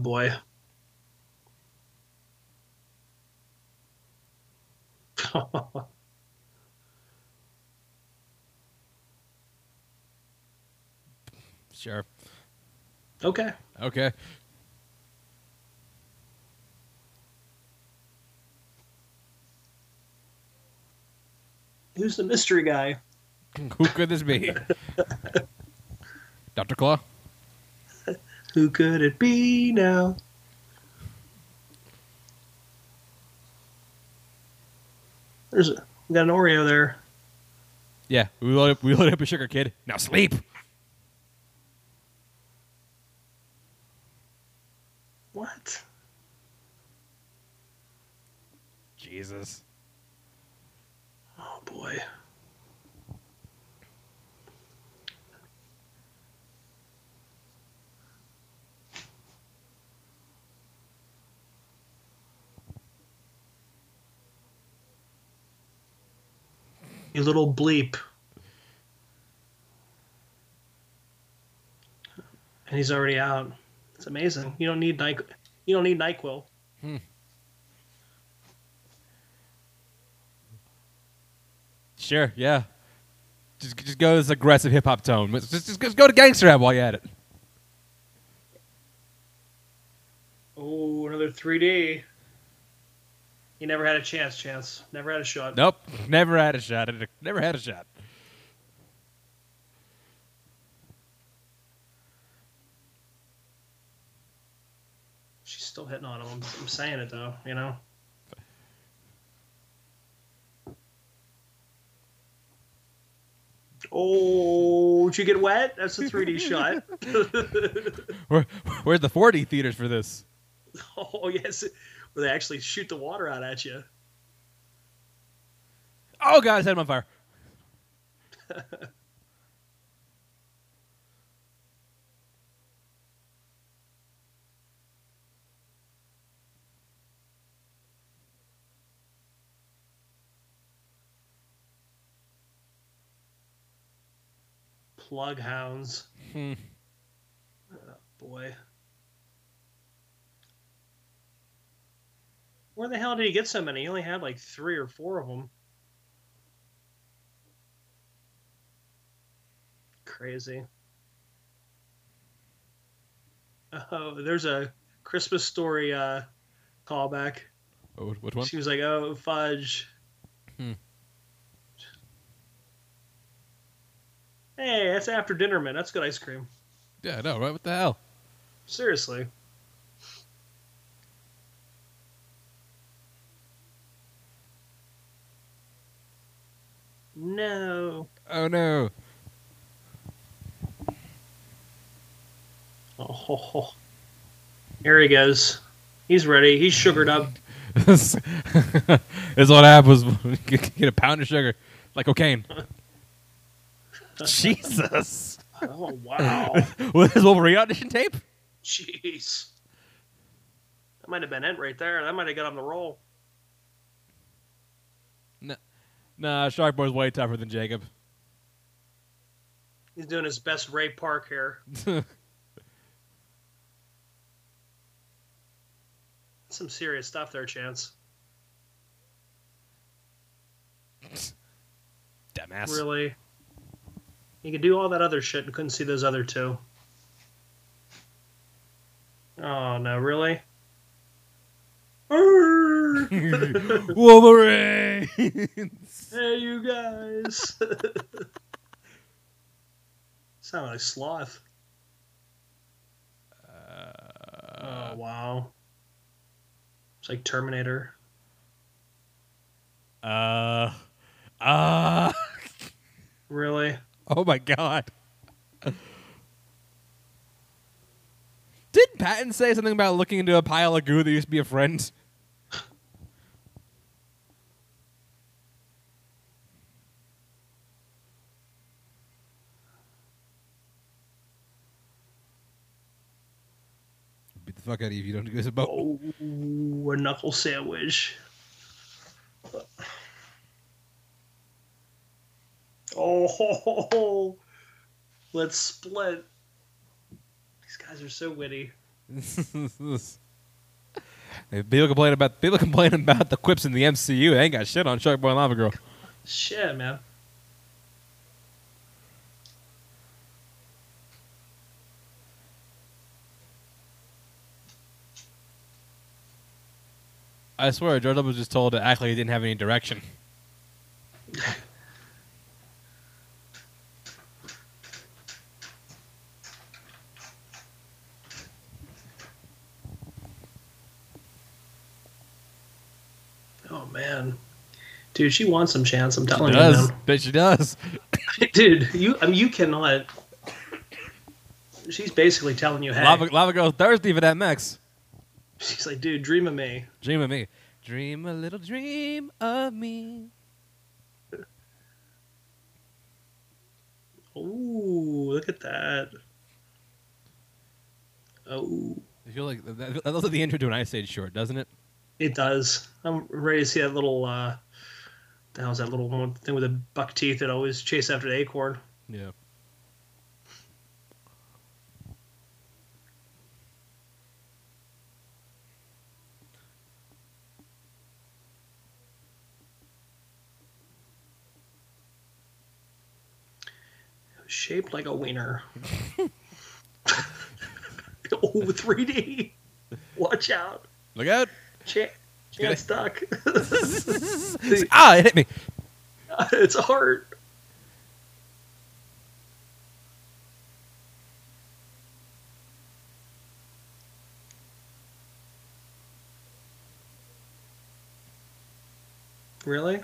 boy. [laughs] sure. Okay. Okay. Who's the mystery guy? Who could this be? [laughs] Dr. Claw? Who could it be now? There's a, we got an Oreo there. Yeah, we load up, we load up a sugar kid. Now sleep. What? Jesus. Oh boy. You little bleep. And he's already out. It's amazing. You don't need Nyquil. You don't need Nyquil. Hmm. Sure, yeah. Just, just go this aggressive hip hop tone. Just, just, just go to gangster rap while you're at it. Oh, another 3D. He never had a chance, Chance. Never had a shot. Nope, never had a shot. Never had a shot. She's still hitting on him. I'm, I'm saying it, though, you know? Oh, did you get wet? That's a 3D [laughs] shot. Where, where's the 4D theaters for this? [laughs] oh, yes. Where they actually shoot the water out at you. Oh god, his head on fire. [laughs] Plug hounds. Hmm. Oh, boy. Where the hell did he get so many? He only had like three or four of them. Crazy. Oh, there's a Christmas story uh, callback. Oh, which one? She was like, "Oh, fudge." Hmm. Hey, that's after dinner, man. That's good ice cream. Yeah, I know, right? What the hell? Seriously. No. Oh no. Oh, here he goes. He's ready. He's sugared up. [laughs] this is what happens when you get a pound of sugar, like cocaine. [laughs] Jesus. Oh wow. [laughs] With his Wolverine audition tape? Jeez. That might have been it right there. That might have got him the roll. Nah, Shark Boy's way tougher than Jacob. He's doing his best Ray Park here. [laughs] Some serious stuff there, Chance. Dumbass. Really? You could do all that other shit and couldn't see those other two. Oh no, really? Arr! [laughs] Wolverine. hey, you guys! [laughs] Sound like sloth. Uh, oh wow! It's like Terminator. uh, uh, Really? oh my god. Didn't Patton say something about looking into a pile of goo that used to be a friend? Fuck out of you if you don't do this about. Oh, a knuckle sandwich. Oh, let's split. These guys are so witty. [laughs] People complain about people complain about the quips in the MCU. They ain't got shit on Shark Boy and Lava Girl. Shit, man. I swear, George was just told to act like he didn't have any direction. Oh man, dude, she wants some chance. I'm telling She you, does. man. [laughs] Bet she does. [laughs] dude. You, I mean, you cannot. She's basically telling you, hey, Lava, Lava Girl Thursday for that Mex. [laughs] she's like, dude, dream of me. Dream of me. Dream a little dream of me. Ooh, look at that. Oh, I feel like that, that, that looks like the intro to an Ice Age short, doesn't it? it does. I'm ready to see that little. uh the hell's that little one thing with the buck teeth that always chase after the acorn? Yeah. Shaped like a wiener. [laughs] oh, 3D. Watch out. Look out! Chan, Get it. Chan stuck. [laughs] ah, it hit me. [laughs] it's a heart. Really?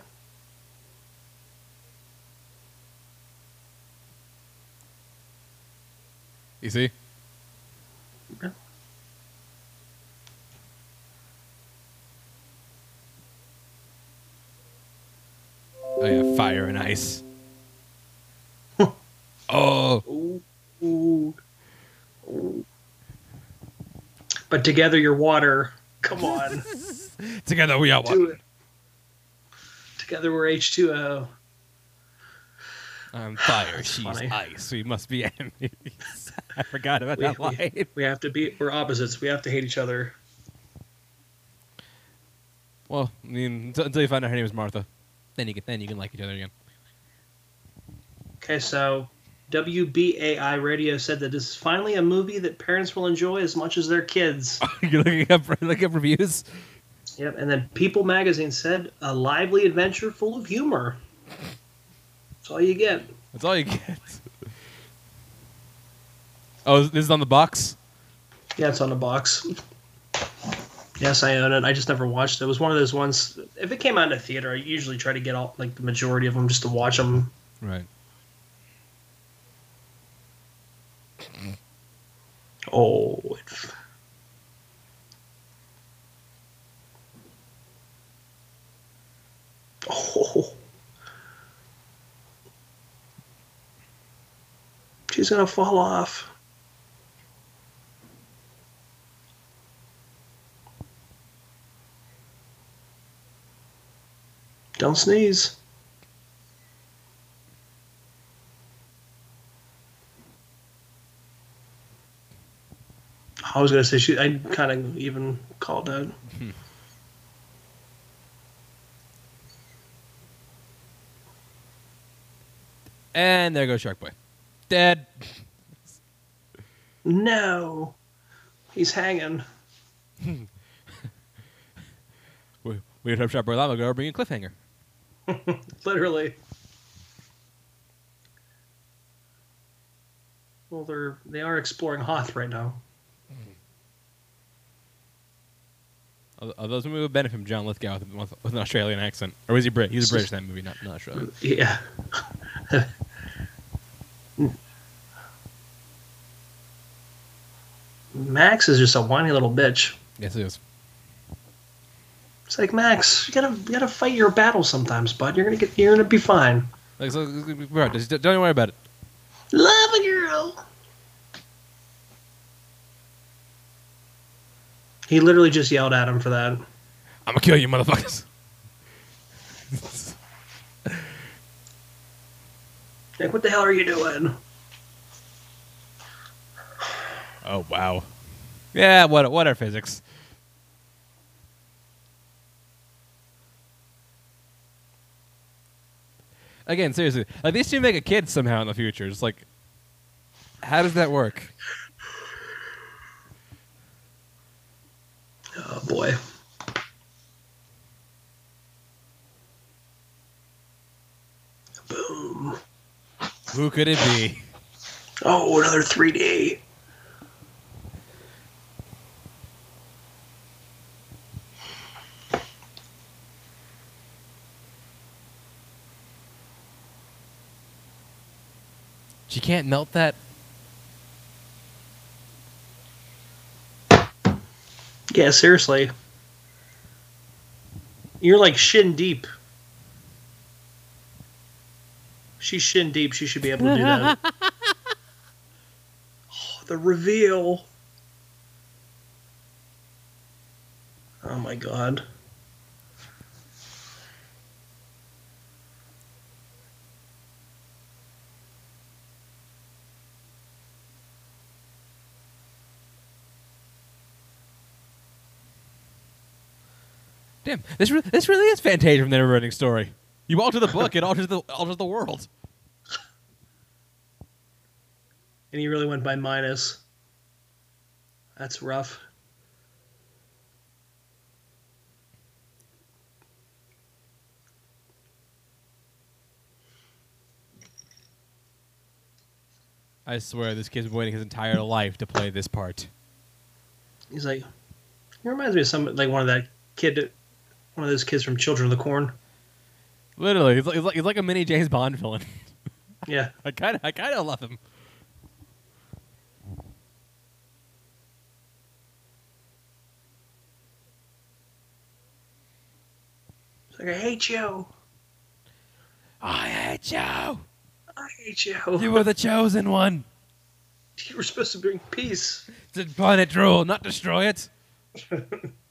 You see? Yeah. Oh yeah, fire and ice. oh, Ooh, ooh, ooh. But together you're water. Come on. [laughs] together we are one. Together we're H2O. I'm fire, she's funny. ice. We must be [laughs] enemies. I forgot about We- that we- line. We have to be, we're opposites. We have to hate each other. Well, I mean, until, until you find out her name is Martha, then you can then you can like each other again. Okay, so WBAI Radio said that this is finally a movie that parents will enjoy as much as their kids. [laughs] You're looking up [laughs] looking up reviews. Yep, and then People Magazine said a lively adventure full of humor. That's all you get. That's all you get. [laughs] Oh, this is on the box. Yeah, it's on the box. Yes, I own it. I just never watched it. It was one of those ones. If it came out in a theater, I usually try to get all like the majority of them just to watch them. Right. Oh, it, oh, she's gonna fall off. Don't sneeze. I was gonna say she. I kind of even called out. And there goes Shark Boy. Dead. No, he's hanging. [laughs] We we had Shark Boy Lava Girl bring a cliffhanger. [laughs] Literally. Well, they're they are exploring Hoth right now. Although although this movie would benefit from John Lithgow with, with, with an Australian accent. Or was he Brit? He's a British in that movie, not, not Australian. Yeah. [laughs] Max is just a whiny little bitch. Yes, it is. It's like Max, you gotta you gotta fight your battle sometimes, bud. You're gonna get you're gonna be fine. Like, so, just don't worry about it. Love a girl. He literally just yelled at him for that. I'm gonna kill you, motherfuckers. Like, what the hell are you doing? Oh wow. Yeah, what what are physics? Again, seriously, like these two make a kid somehow in the future. It's like, how does that work? Oh boy. Boom. Who could it be? Oh, another 3D. She can't melt that. Yeah, seriously. You're like shin deep. She's shin deep. She should be able to do that. [laughs] oh, the reveal. Oh my god. Damn, this re- this really is Fantasia from the Neverending Story. You alter the book, it alters the alters the world. And he really went by minus. That's rough. I swear, this kid's been waiting his entire life to play this part. He's like, he reminds me of some like one of that kid, one of those kids from Children of the Corn. Literally, he's like, he's like, a mini James Bond villain. [laughs] Yeah, I kind of, I kind of love him. Like I hate you. I hate you. I hate you. You were the chosen one. [laughs] You were supposed to bring peace. To find it rule, not destroy it. [laughs]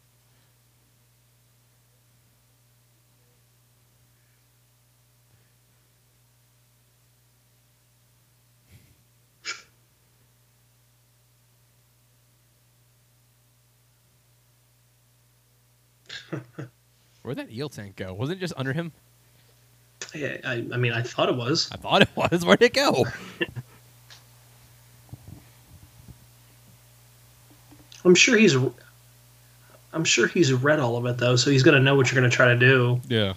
Where'd that eel tank go? Wasn't it just under him? Yeah, I, I mean, I thought it was. I thought it was. [laughs] Where'd it go? I'm sure he's. I'm sure he's read all of it though, so he's gonna know what you're gonna try to do. Yeah.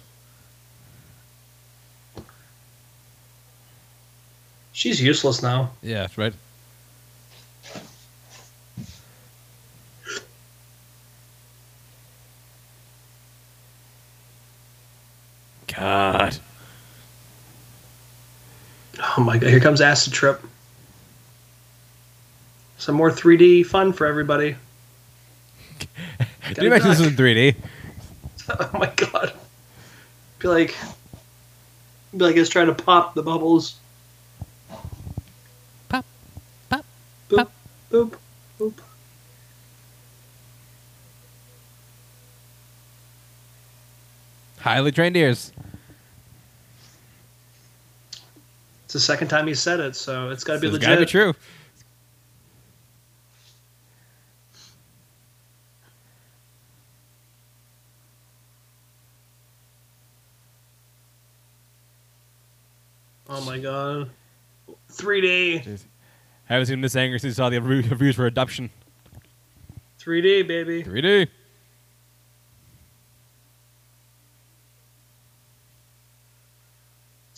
She's useless now. Yeah, right. God. Oh my god! Here comes Acid Trip. Some more 3D fun for everybody. Did you mention this was in 3D? [laughs] Oh my god! Be like, be like it's trying to pop the bubbles. Pop, pop, Boop, pop. boop, boop. Highly trained ears. It's the second time he said it, so it's got to be It's legit. gotta be true. Oh my god! 3D, Jeez. Haven't seen this anger since I saw the reviews for Adoption. 3D, baby. 3D.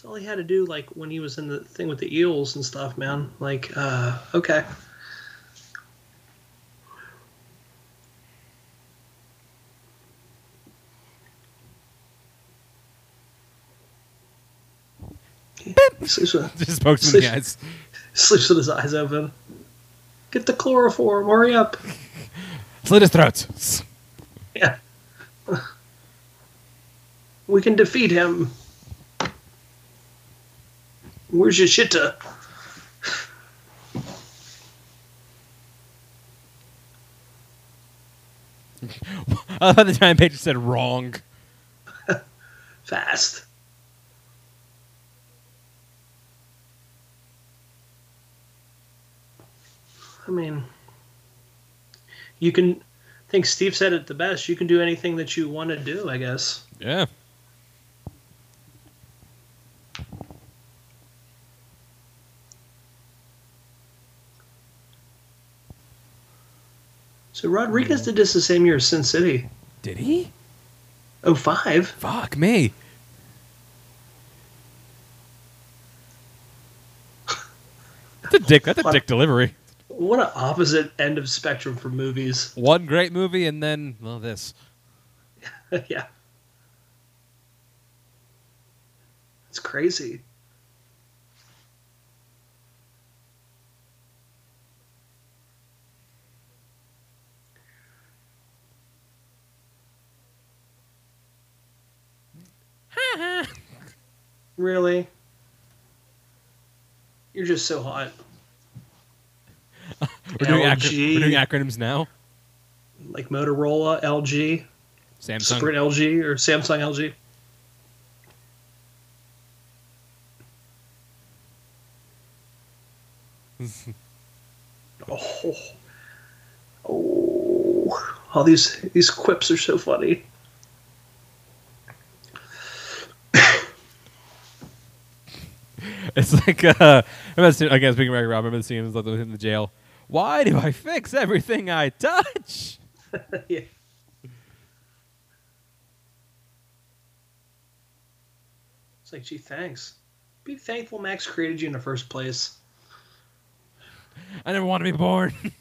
All he had to do, like when he was in the thing with the eels and stuff, man. Like, uh, okay. He sleeps with, [laughs] Just pokes him in the eyes. [laughs] sleeps with his eyes open. Get the chloroform, hurry up. [laughs] Slit his throat. Yeah. We can defeat him. Where's your shitta? [laughs] I thought the giant page said wrong. [laughs] Fast. I mean, you can. I think Steve said it the best. You can do anything that you want to do, I guess. Yeah. So Rodriguez hmm. did this the same year as Sin City. Did he? Oh five. Fuck me. That's a dick. That's a dick delivery. What an opposite end of spectrum for movies. One great movie and then well this. [laughs] yeah. It's crazy. [laughs] really? You're just so hot. We're doing, acro- we're doing acronyms now. Like Motorola, LG, Samsung. Sprint LG, or Samsung LG. [laughs] oh, oh, all these these quips are so funny. It's like uh, I remember seeing, again speaking of Wreck-It Ralph, I remember seeing him like in the jail. Why do I fix everything I touch? [laughs] yeah. It's like, gee, thanks. Be thankful Max created you in the first place. I never want to be born. [laughs]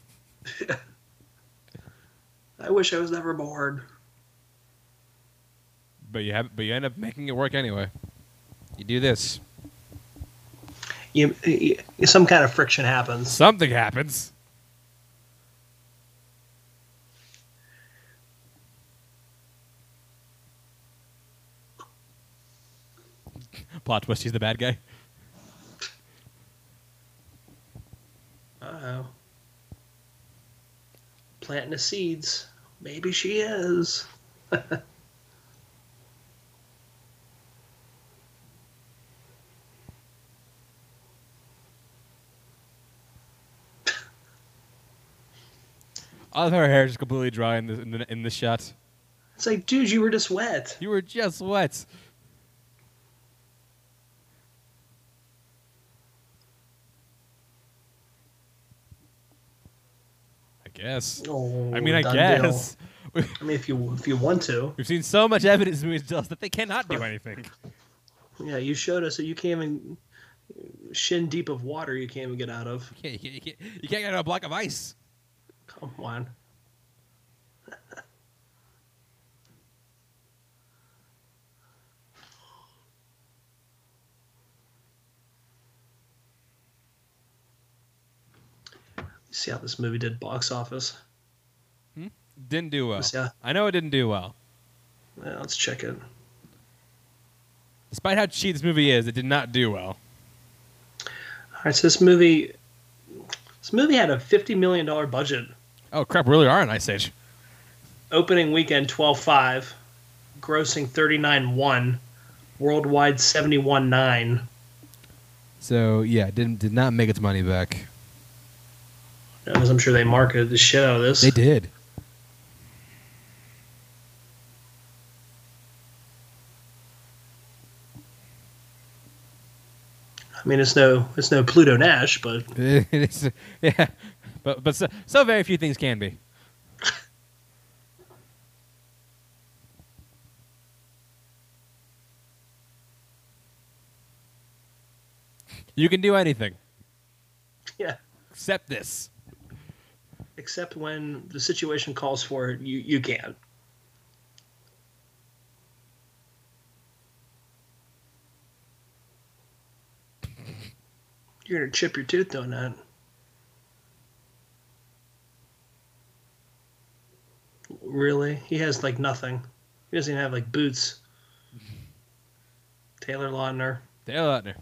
[laughs] I wish I was never born. but you have, but you end up making it work anyway. You do this, You, you, some kind of friction happens. something happens. Plot twist: He's the bad guy. Uh oh. Planting the seeds. Maybe she is. [laughs] Love her hair is just completely dry in the in the, in the shot. It's like, dude, you were just wet. You were just wet. I guess. Oh, I mean, I guess. I mean, if you if you want to, [laughs] We've seen so much evidence in movies to tell us that they cannot do anything. yeah, you showed us that you can't even shin deep of water. You can't even get out of. You can't, you can't, you can't get out of a block of ice. Come on. See how this movie did box office. Hmm? Didn't do well. How- I know it didn't do well. Yeah, let's check it. Despite how cheap this movie is, it did not do well. All right, so this movie, this movie had a fifty million dollar budget. Oh crap! We really are in Ice Age. Opening weekend twelve five, grossing thirty nine one, worldwide seventy one nine. So yeah, didn't did not make its money back. As I'm sure they marketed the shit out of this. They did. I mean, it's no, it's no Pluto Nash, but [laughs] It is- yeah, but but so, so very few things can be. You can do anything yeah. except this. Except when the situation calls for it, you you can. You're gonna chip your tooth doing that. Really? He has like nothing. He doesn't even have like boots. Taylor Lautner. Dale Lautner.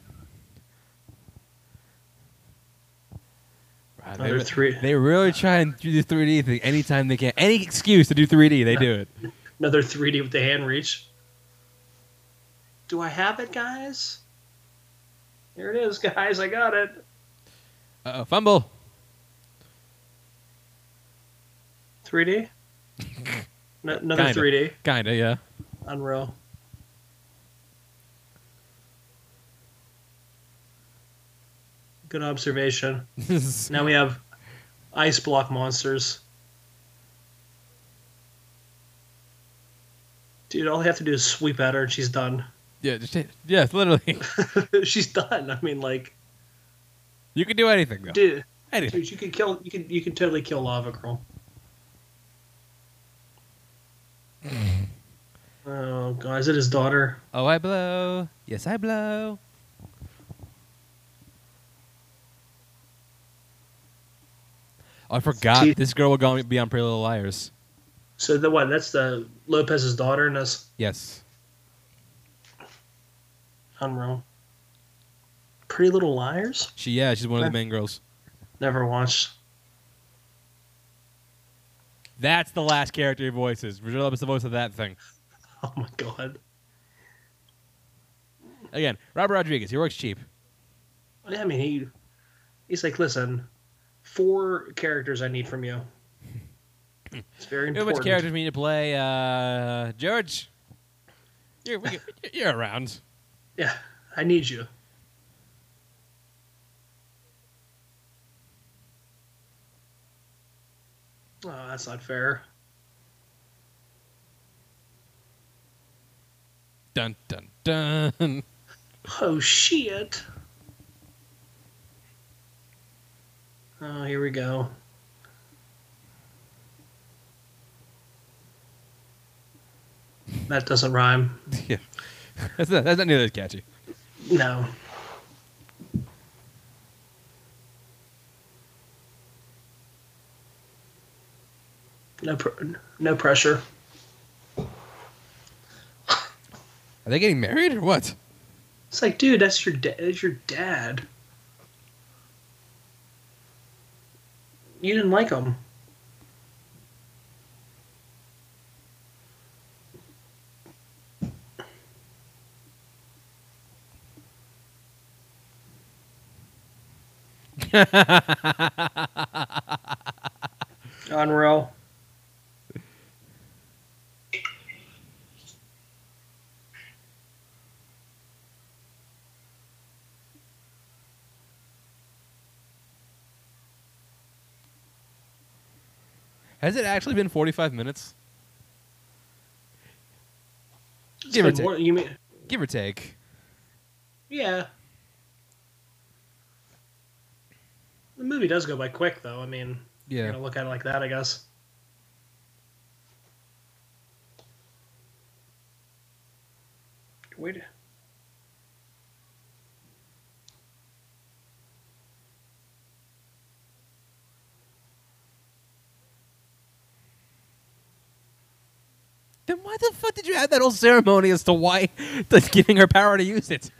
Wow, they, Another three- they really try and do the 3D thing anytime they can. Any excuse to do 3D, they do it. [laughs] Another 3D with the hand reach. Do I have it, guys? Here it is, guys. I got it. Uh oh, fumble. 3D? N- another Kinda. 3D. Kinda, yeah. Unreal. Good observation. [laughs] Now we have ice block monsters. Dude, all they have to do is sweep at her and she's done. yeah, just, yeah, literally. [laughs] [laughs] she's done. I mean, like, You can do anything though. Dude, anything. dude, you can kill. You can You could totally kill Lava Girl. Mm-hmm. oh God, is it his daughter? Oh, I blow. Yes, I blow. Oh, I forgot. Teeth. This girl will go be on Pretty Little Liars. So the what? That's the Lopez's daughter and this Yes. Unreal. Pretty Little Liars. She yeah, she's one of the main girls. Never watched. That's the last character he voices. Virgil Lopez the voice of that thing. [laughs] Oh my God. Again, Robert Rodriguez. He works cheap. I mean, he he's like, listen, four characters I need from you. [laughs] It's very important. which characters we need to play? Uh, George. You're, you're around. Yeah, I need you. Oh, that's not fair. Dun dun dun. Oh shit. Oh, here we go. That doesn't rhyme. [laughs] yeah. That's not, that's not nearly as catchy. No. No, pr- no pressure. Are they getting married or what? It's like, dude, that's your da- that's your dad. You didn't like him. [laughs] Unreal. Has it actually been 45 minutes? It's Give or take. more- you mean? Give or take. Yeah. The movie does go by quick, though. I mean, you're Yeah. gonna look at it like that, I guess. Wait. Then why the fuck did you have that whole ceremony as to why [laughs] that's giving her power to use it?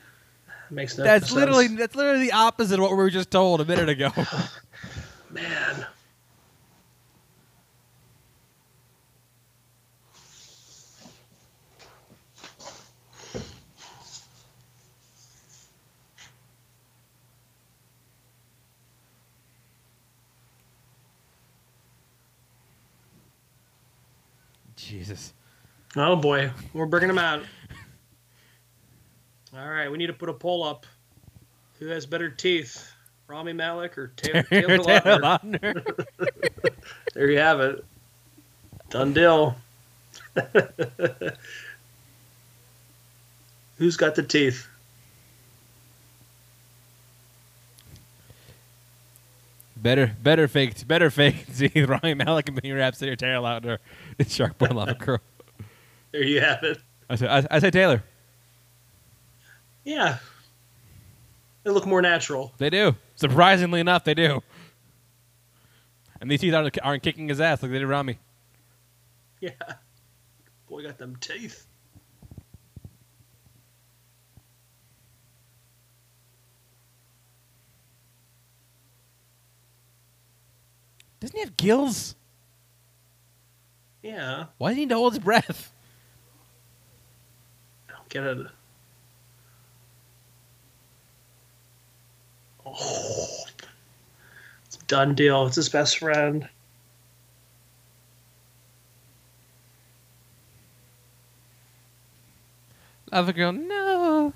Makes no That's sense. literally that's literally the opposite of what we were just told a minute ago. [sighs] [laughs] man. Jesus. Oh boy, we're bringing him out. All right, we need to put a poll up. Who has better teeth, Rami Malek or Ta- [laughs] Taylor Taylor Lautner? [laughs] There you have it. Done deal. [laughs] Who's got the teeth? better, better fake, better fake. See, Rami Malek and Benny Rhapsody or Taylor Lautner in Shark Boy Lava Girl. There you have it. I say, I, I say Taylor. Yeah. They look more natural. They do. Surprisingly enough, they do. And these teeth aren't, aren't kicking his ass like they did Rami. Yeah. Boy got them teeth. Doesn't he have gills? Yeah. Why does he need to hold his breath? Get it. Oh. It's a done deal. It's his best friend. Lava Girl, no.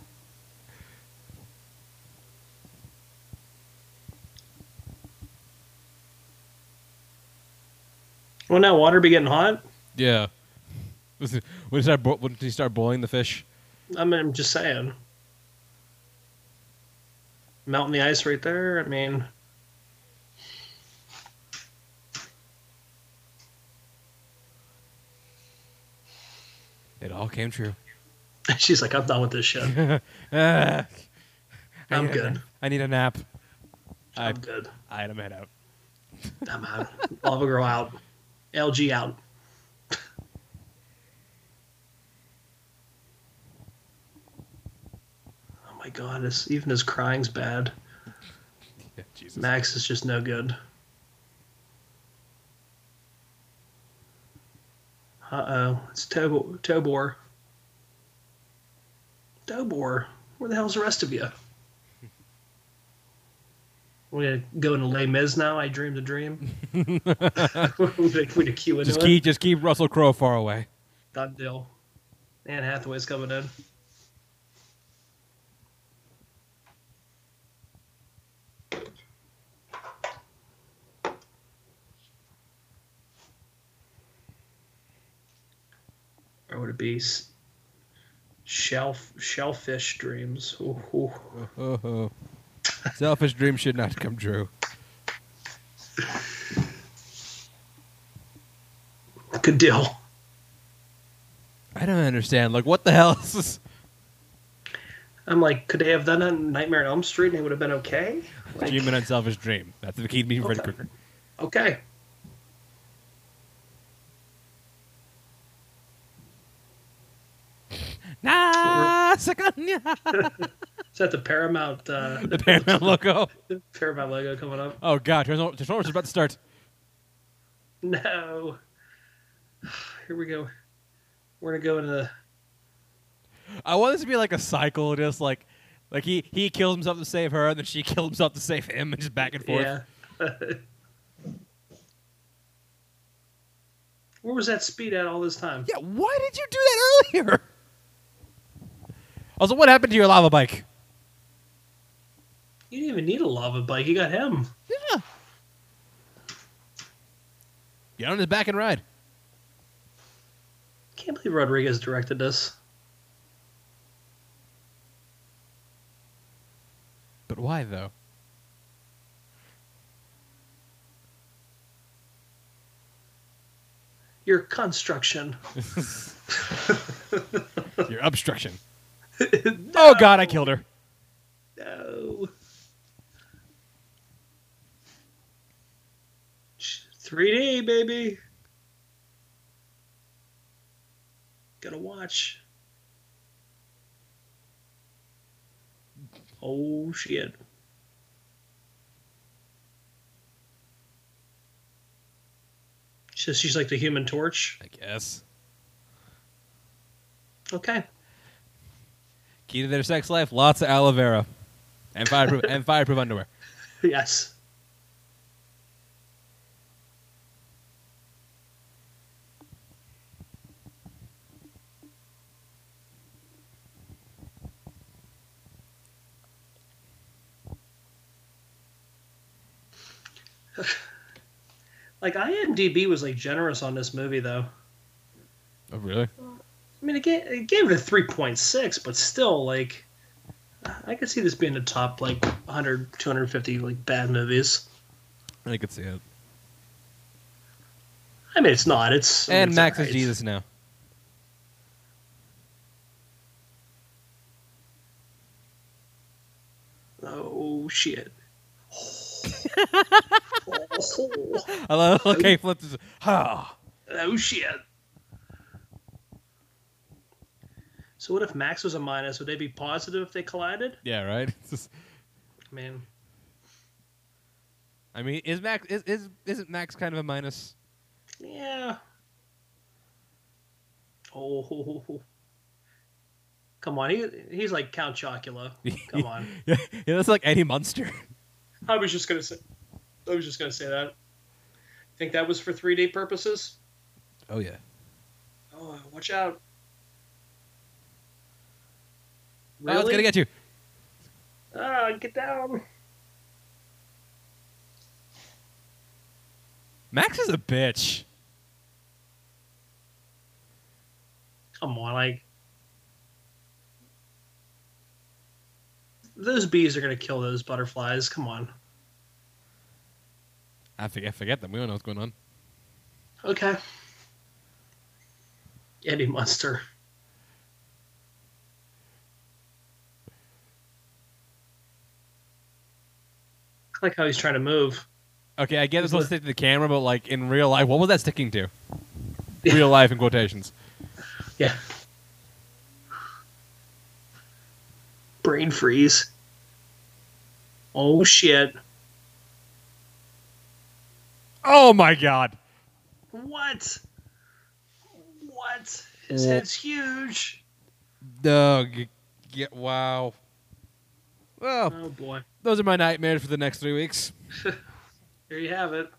Wouldn't that water be getting hot? Yeah. [laughs] When did he start, when did he start boiling the fish? I mean, I'm just saying. melting the ice right there. I mean, It all came true. [laughs] she's like, I'm done with this shit. [laughs] Ah, I I'm a good. I need a nap. I, I'm good. I had him head out. I'm out. Lava Girl out. LG out. Oh my god, this, even his crying's bad. [laughs] Yeah, Jesus. Max is just no good. Uh oh, it's Tob- Tobor. Tobor, where the hell's the rest of you? [laughs] We're gonna go into Les Mis now. I dreamed a dream. we're gonna cue into Just it. keep, just keep Russell Crowe far away. Done deal. Anne Hathaway's coming in. Or would it be s- shelf shellfish dreams? Ooh, ooh. Oh, [laughs] oh. Selfish dreams should not come true. Good deal. I don't understand. Like, what the hell is this? I'm like, could they have done a Nightmare on Elm Street and it would have been okay? Like, Human unselfish dream. That's the key to me, Freddy Okay. Krueger. okay. Nah. [laughs] Is that the Paramount uh, [laughs] the Paramount logo. Paramount logo coming up? Oh God, Transformers is about to start. No. [sighs] Here we go. We're gonna go into the I want this to be like a cycle, just like, like he he kills himself to save her, and then she [laughs] kills himself to save him, and just back and forth. yeah. Where was that speed at all this time? Yeah, why did you do that earlier? Also, what happened to your lava bike? You didn't even need a lava bike. You got him. Yeah. Get on his back and ride. Can't believe Rodriguez directed this. But why though? Your construction. [laughs] Your obstruction. [laughs] Oh God, I killed her. No. 3D, baby. Gotta watch. Oh, shit. So she's like the human torch. I guess. Okay. Key to their sex life: lots of aloe vera, and fireproof and fireproof underwear. [laughs] Yes. [sighs] like IMDb was like generous on this movie though. Oh really? I mean, it gave, it gave it a three point six, but still, like, I could see this being the top like 100, 250 like bad movies. I could see it. I mean, it's not. It's I mean, And it's Max is. Jesus now. Oh shit. [laughs] I love okay, flip this. Ah. Oh shit. So what if Max was a minus? Would they be positive if they collided? Yeah, right. [laughs] Just- I mean, I mean, is Max is, is isn't Max kind of a minus? yeah. Oh, come on. He he's like Count Chocula. Come on. [laughs] yeah, that's like Eddie Munster. I was just gonna say. I was just gonna say that. Think that was for 3D purposes? Oh yeah. Oh, watch out! Oh, it's gonna get you. Ah, get down! Max is a bitch. Come on, like those bees are gonna kill those butterflies. Come on. I forget, forget them. We don't know what's going on. Okay. Eddie Munster. I like how he's trying to move. Okay, I get this He's will stick to the camera, but like in real life, what was that sticking to? Real [laughs] life in quotations. Yeah. Brain freeze. Oh shit. Oh my god. What? What? His Oh. head's huge. Doug. Get wow. Well, Oh boy. Those are my nightmares for the next three weeks. [laughs] Here you have it.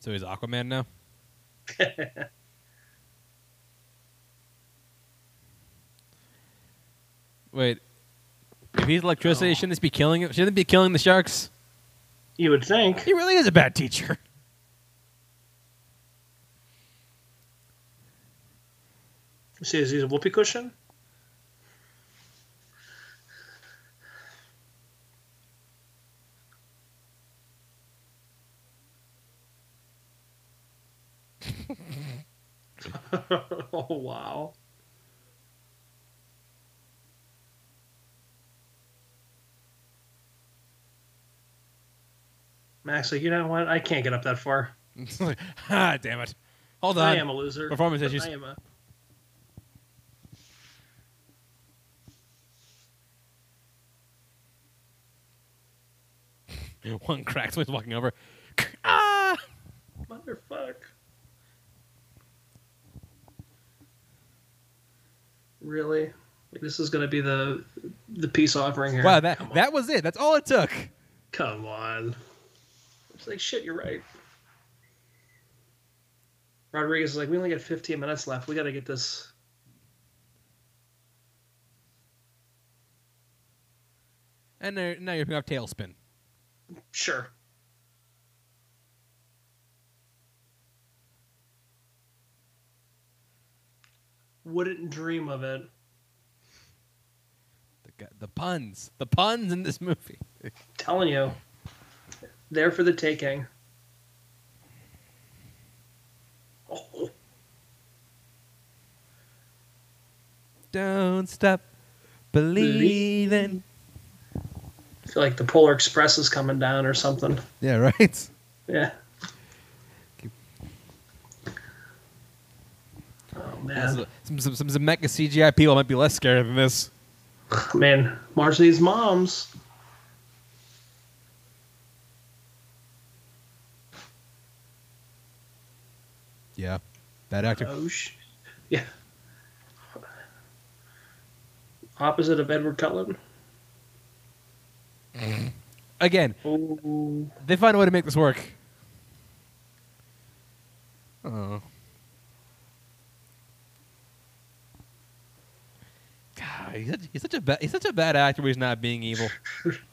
So he's Aquaman now. [laughs] Wait, if he's electricity, shouldn't this be killing it? Shouldn't it be killing the sharks? You would think. He really is a bad teacher. See, is he a whoopee cushion? [laughs] [laughs] oh wow. Max, like, you know what? I can't get up that far. [laughs] Ah, damn it. Hold on. I am a loser. Performance issues. I am a. [laughs] One cracks when he's walking over. [laughs] ah! Motherfuck. Really? This is gonna be the the peace offering here. Wow, that that was it. That's all it took. Come on. It's like shit. You're right. Rodriguez is like, we only got 15 minutes left. We got to get this. And now, now you're picking up tailspin. Sure. Wouldn't dream of it. The, the puns, the puns in this movie. Telling you. There for the taking. Oh, Don't stop believing. I feel like the Polar Express is coming down or something. Yeah, right. Yeah. Oh man, some, some, some, mecha CGI people might be less scared than this. man, March these moms. Yeah, bad actor. Oh sh- yeah. Opposite of Edward Cullen. Mm-hmm. Again, Oh, they find a way to make this work. Oh. God, he's such, he's such a bad he's such a bad actor. He's not being evil. [laughs]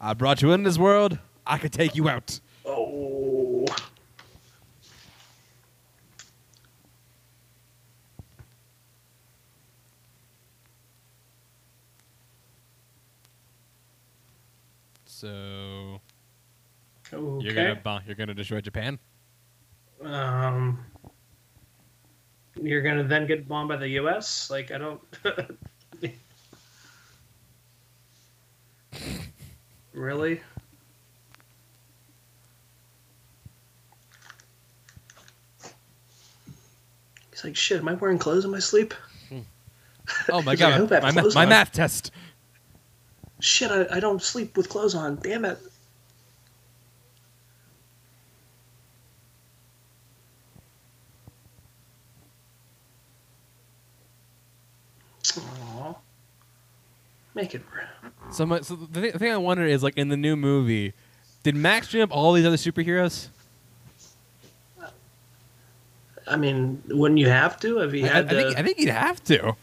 I brought you in this world. I could take you out. oh. So Okay. you're gonna bomb, you're gonna destroy Japan. Um, you're gonna then get bombed by the U.S. Like I don't. [laughs] Really? He's like, shit, am I wearing clothes in my sleep? Hmm. Oh my [laughs] god, my, my, my math test. Shit, I, I don't sleep with clothes on. Damn it. Aww. Make it so, my, so the, thing, the thing I wonder is like in the new movie, did Max dream up all these other superheroes? I mean, wouldn't you have to? Have you I, I had think I think he'd have to.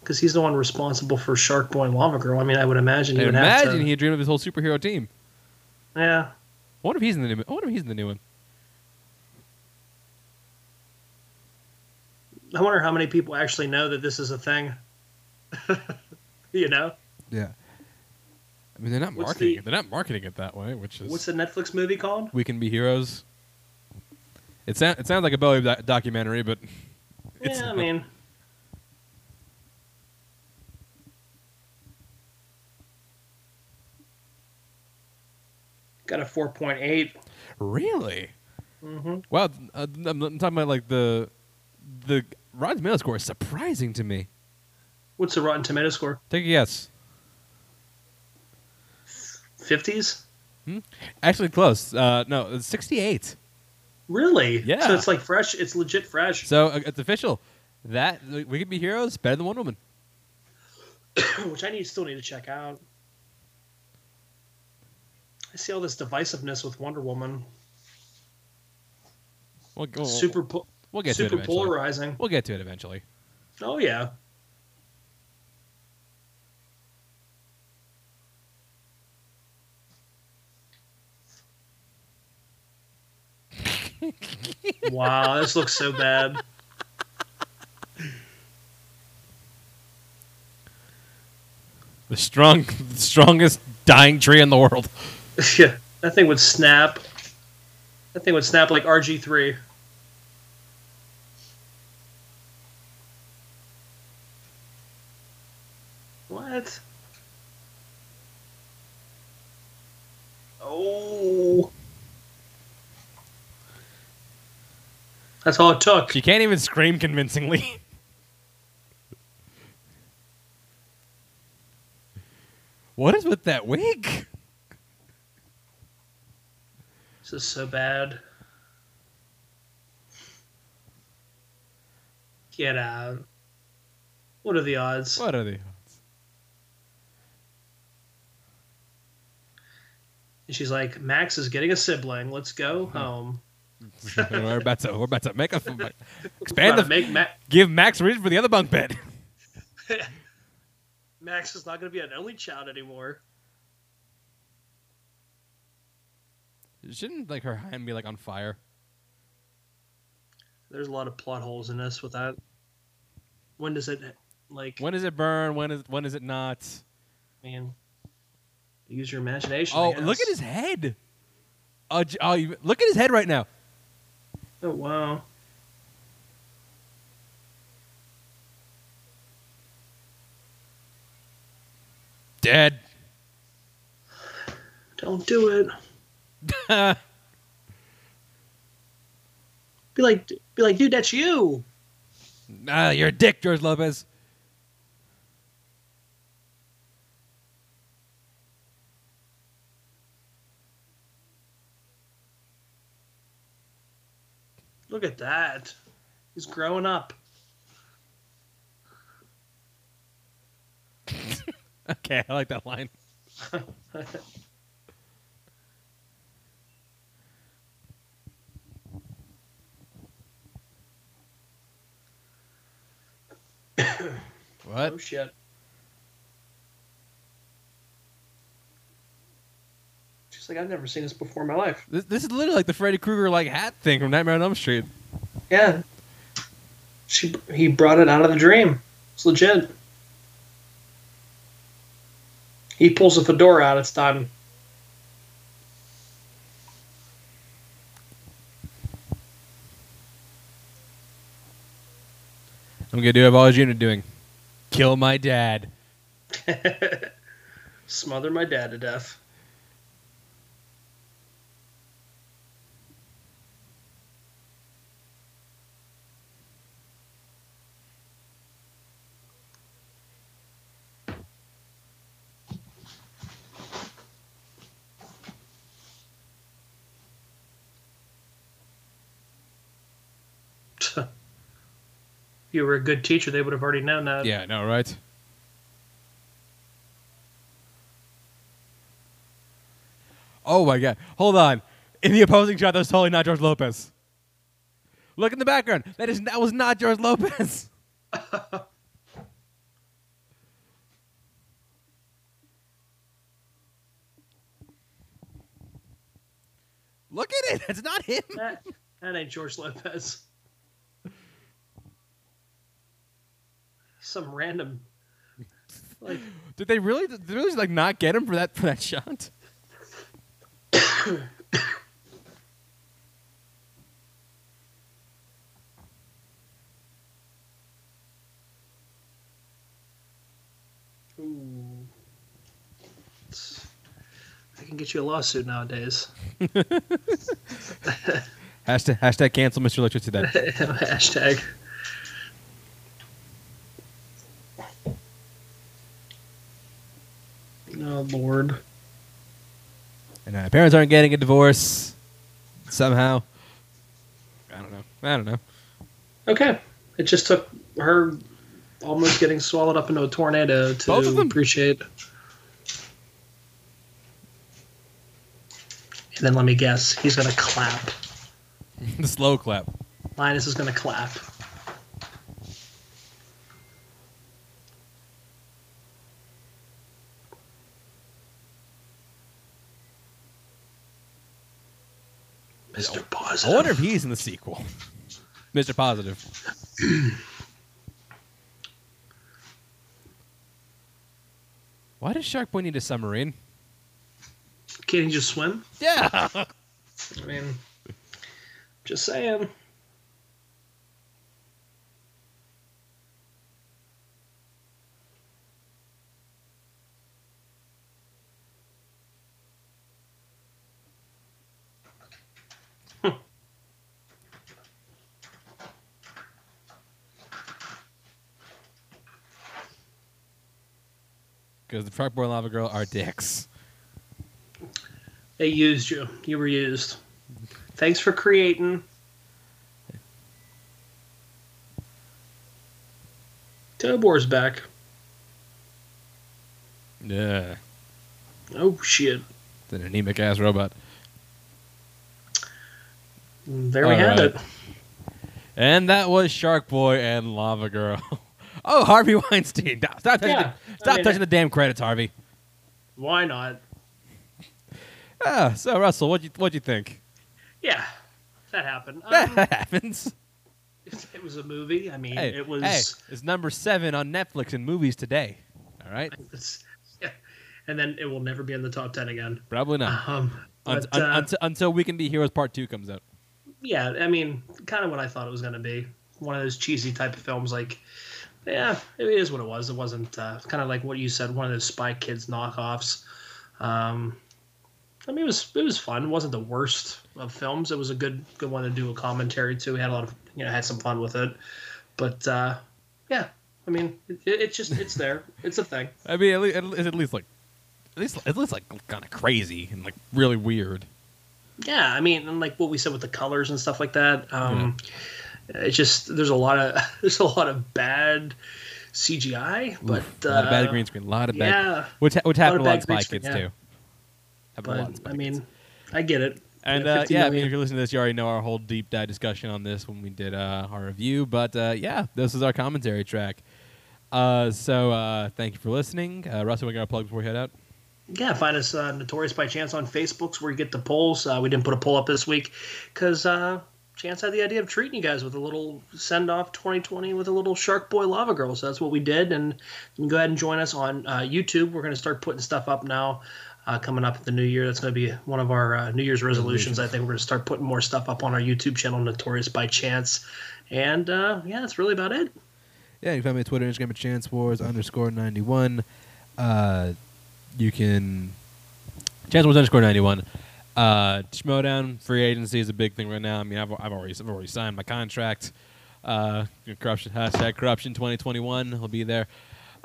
Because he's the one responsible for Shark Boy and Lava Girl. I mean, I would imagine he I would have imagine to. he'd dream of his whole superhero team. Yeah. I wonder if he's in the new. I wonder if he's in the new one. I wonder how many people actually know that this is a thing. [laughs] you know, Yeah. I mean, they're not What's marketing the- it. They're not marketing it that way, which is what's the Netflix movie called? We Can Be Heroes. It sounds it sounds like a Bowie doc- documentary, but it's yeah, I mean, got a four point eight. really. Mm-hmm. Wow, uh, I'm, I'm talking about like the the Rotten Tomato score is surprising to me. What's the Rotten Tomato score? Take a guess. Fifties? Actually, close. Uh, no, 68. Really? Yeah. So it's like fresh. It's legit fresh. So uh, it's official. That We could Be Heroes better than Wonder Woman. [coughs] which I need still need to check out. I see all this divisiveness with Wonder Woman. We'll, we'll, super po- we'll get to it super eventually. polarizing. We'll get to it eventually. Oh yeah. Wow, this looks so bad. The strong, the strongest dying tree in the world. [laughs] yeah, that thing would snap. That thing would snap like RG three. What? Oh. That's all it took. She can't even scream convincingly. [laughs] what is with that wig? This is so bad. Get out. What are the odds? What are the odds? And she's like, Max is getting a sibling. Let's go mm-hmm. home. [laughs] we're about to we're about to make a [laughs] expand the make Ma- give Max a reason for the other bunk bed. [laughs] Max is not going to be an only child anymore. Shouldn't like her hand be like on fire? There's a lot of plot holes in this with that. When does it like? When does it burn? When is when is it not? Man, use your imagination. Oh, look at his head. Oh, oh, look at his head right now. Oh wow. Dead. Don't do it. [laughs] Be like, be like, dude, that's you. Ah, you're a dick, George Lopez. Look at that. He's growing up. [laughs] Okay, I like that line. [laughs] what? Oh shit. Like, I've never seen this before in my life. This, this is literally like the Freddy Krueger like hat thing from Nightmare on Elm Street. Yeah. She he brought it out of the dream. It's legit. He pulls a fedora out, it's done. I'm gonna do what I've dreamed of doing: kill my dad. [laughs] Smother my dad to death. you were a good teacher, they would have already known that. Yeah, I know, right? Oh my god. Hold on. In the opposing shot, that's totally not George Lopez. Look in the background. That is that was not George Lopez. [laughs] Look at it. That's not him. That, that ain't George Lopez. Some random. Like, Did they really? Did they really like not get him for that for that shot? ooh. I can get you a lawsuit nowadays. [laughs] Hashtag, hashtag cancel Mr. Electricity. [laughs] Hashtag. Oh Lord. And uh, parents aren't getting a divorce somehow. I don't know. I don't know. Okay. It just took her almost getting swallowed up into a tornado to Both of them. appreciate. And then let me guess, he's gonna clap. [laughs] the slow clap. Linus is gonna clap. Mr. Positive. I wonder if he's in the sequel. Mr. Positive. [clears throat] Why does Shark Boy need a submarine? Can't he just swim? Yeah. I mean, just saying. Because the Shark Boy and Lava Girl are dicks. They used you. You were used. Thanks for creating. Tobor's back. Yeah. Oh shit. It's an anemic ass robot. There we have Alright. it. And that was Shark Boy and Lava Girl. [laughs] oh, Harvey [laughs] Weinstein. Stop touching, Yeah, the, stop I mean, touching the damn credits, Harvey. Why not? Ah, so Russell, what'd you what'd you think? Yeah, that happened. Um, that happens. it was a movie. I mean, Hey, it was. hey, it's number seven on Netflix in movies today. All right, [laughs] yeah. And then it will never be in the top ten again. probably not Um, but, un- uh, until, until We Can Be Heroes Part Two comes out. yeah, I mean, kind of what I thought it was going to be. One of those cheesy type of films. Like, yeah, it is what it was. It wasn't uh, kind of like what you said. One of those Spy Kids knockoffs. Um, I mean, it was it was fun. It wasn't the worst of films. It was a good good one to do a commentary to. We had a lot of you know had some fun with it. But uh, yeah, I mean, it, it's just it's there. It's a thing. [laughs] I mean, at least, it's at least like, at least at least like kind of crazy and like really weird. Yeah, I mean, and like what we said with the colors and stuff like that. Um, It's just there's a lot of [laughs] there's a lot of bad CGI, but Oof, a lot of bad uh, green screen, a lot of bad, Yeah, which ha- which lot happened of a lot in Spy Kids yeah. too. Happened a lot in but I Kids. mean, I get it. And Yeah, uh, 50 yeah, I mean, if you're listening to this, you already know our whole deep dive discussion on this when we did uh, our review. But uh, yeah, this is our commentary track. Uh, so uh, thank you for listening. Uh, Russell, we got a plug before we head out. Yeah, find us uh, Notorious by Chance on Facebook's where you get the polls. Uh, we didn't put a poll up this week because uh, Chance had the idea of treating you guys with a little send off 2020 with a little Shark Boy Lava Girl. So that's what we did. And you can go ahead and join us on uh, YouTube. We're going to start putting stuff up now. Uh, coming up at the new year, that's going to be one of our uh, New Year's resolutions. I think we're going to start putting more stuff up on our YouTube channel, Notorious by Chance. And uh, yeah, that's really about it. Yeah, you can find me on Twitter, Instagram at Chance Wars underscore ninety one. Uh, you can Chance Wars underscore ninety one. Uh, Schmoedown free agency is a big thing right now. I mean, I've, I've already I've already signed my contract. Uh, corruption hashtag corruption twenty twenty one will be there.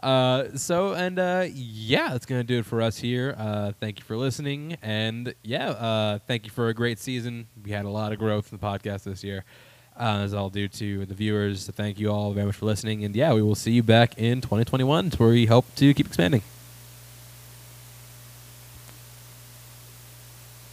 Uh, so and uh, yeah, that's gonna do it for us here. Uh, thank you for listening, and yeah, uh, thank you for a great season. We had a lot of growth in the podcast this year. Uh, it's all due to the viewers. Thank you all very much for listening, and yeah, we will see you back in 2021, where we hope to keep expanding.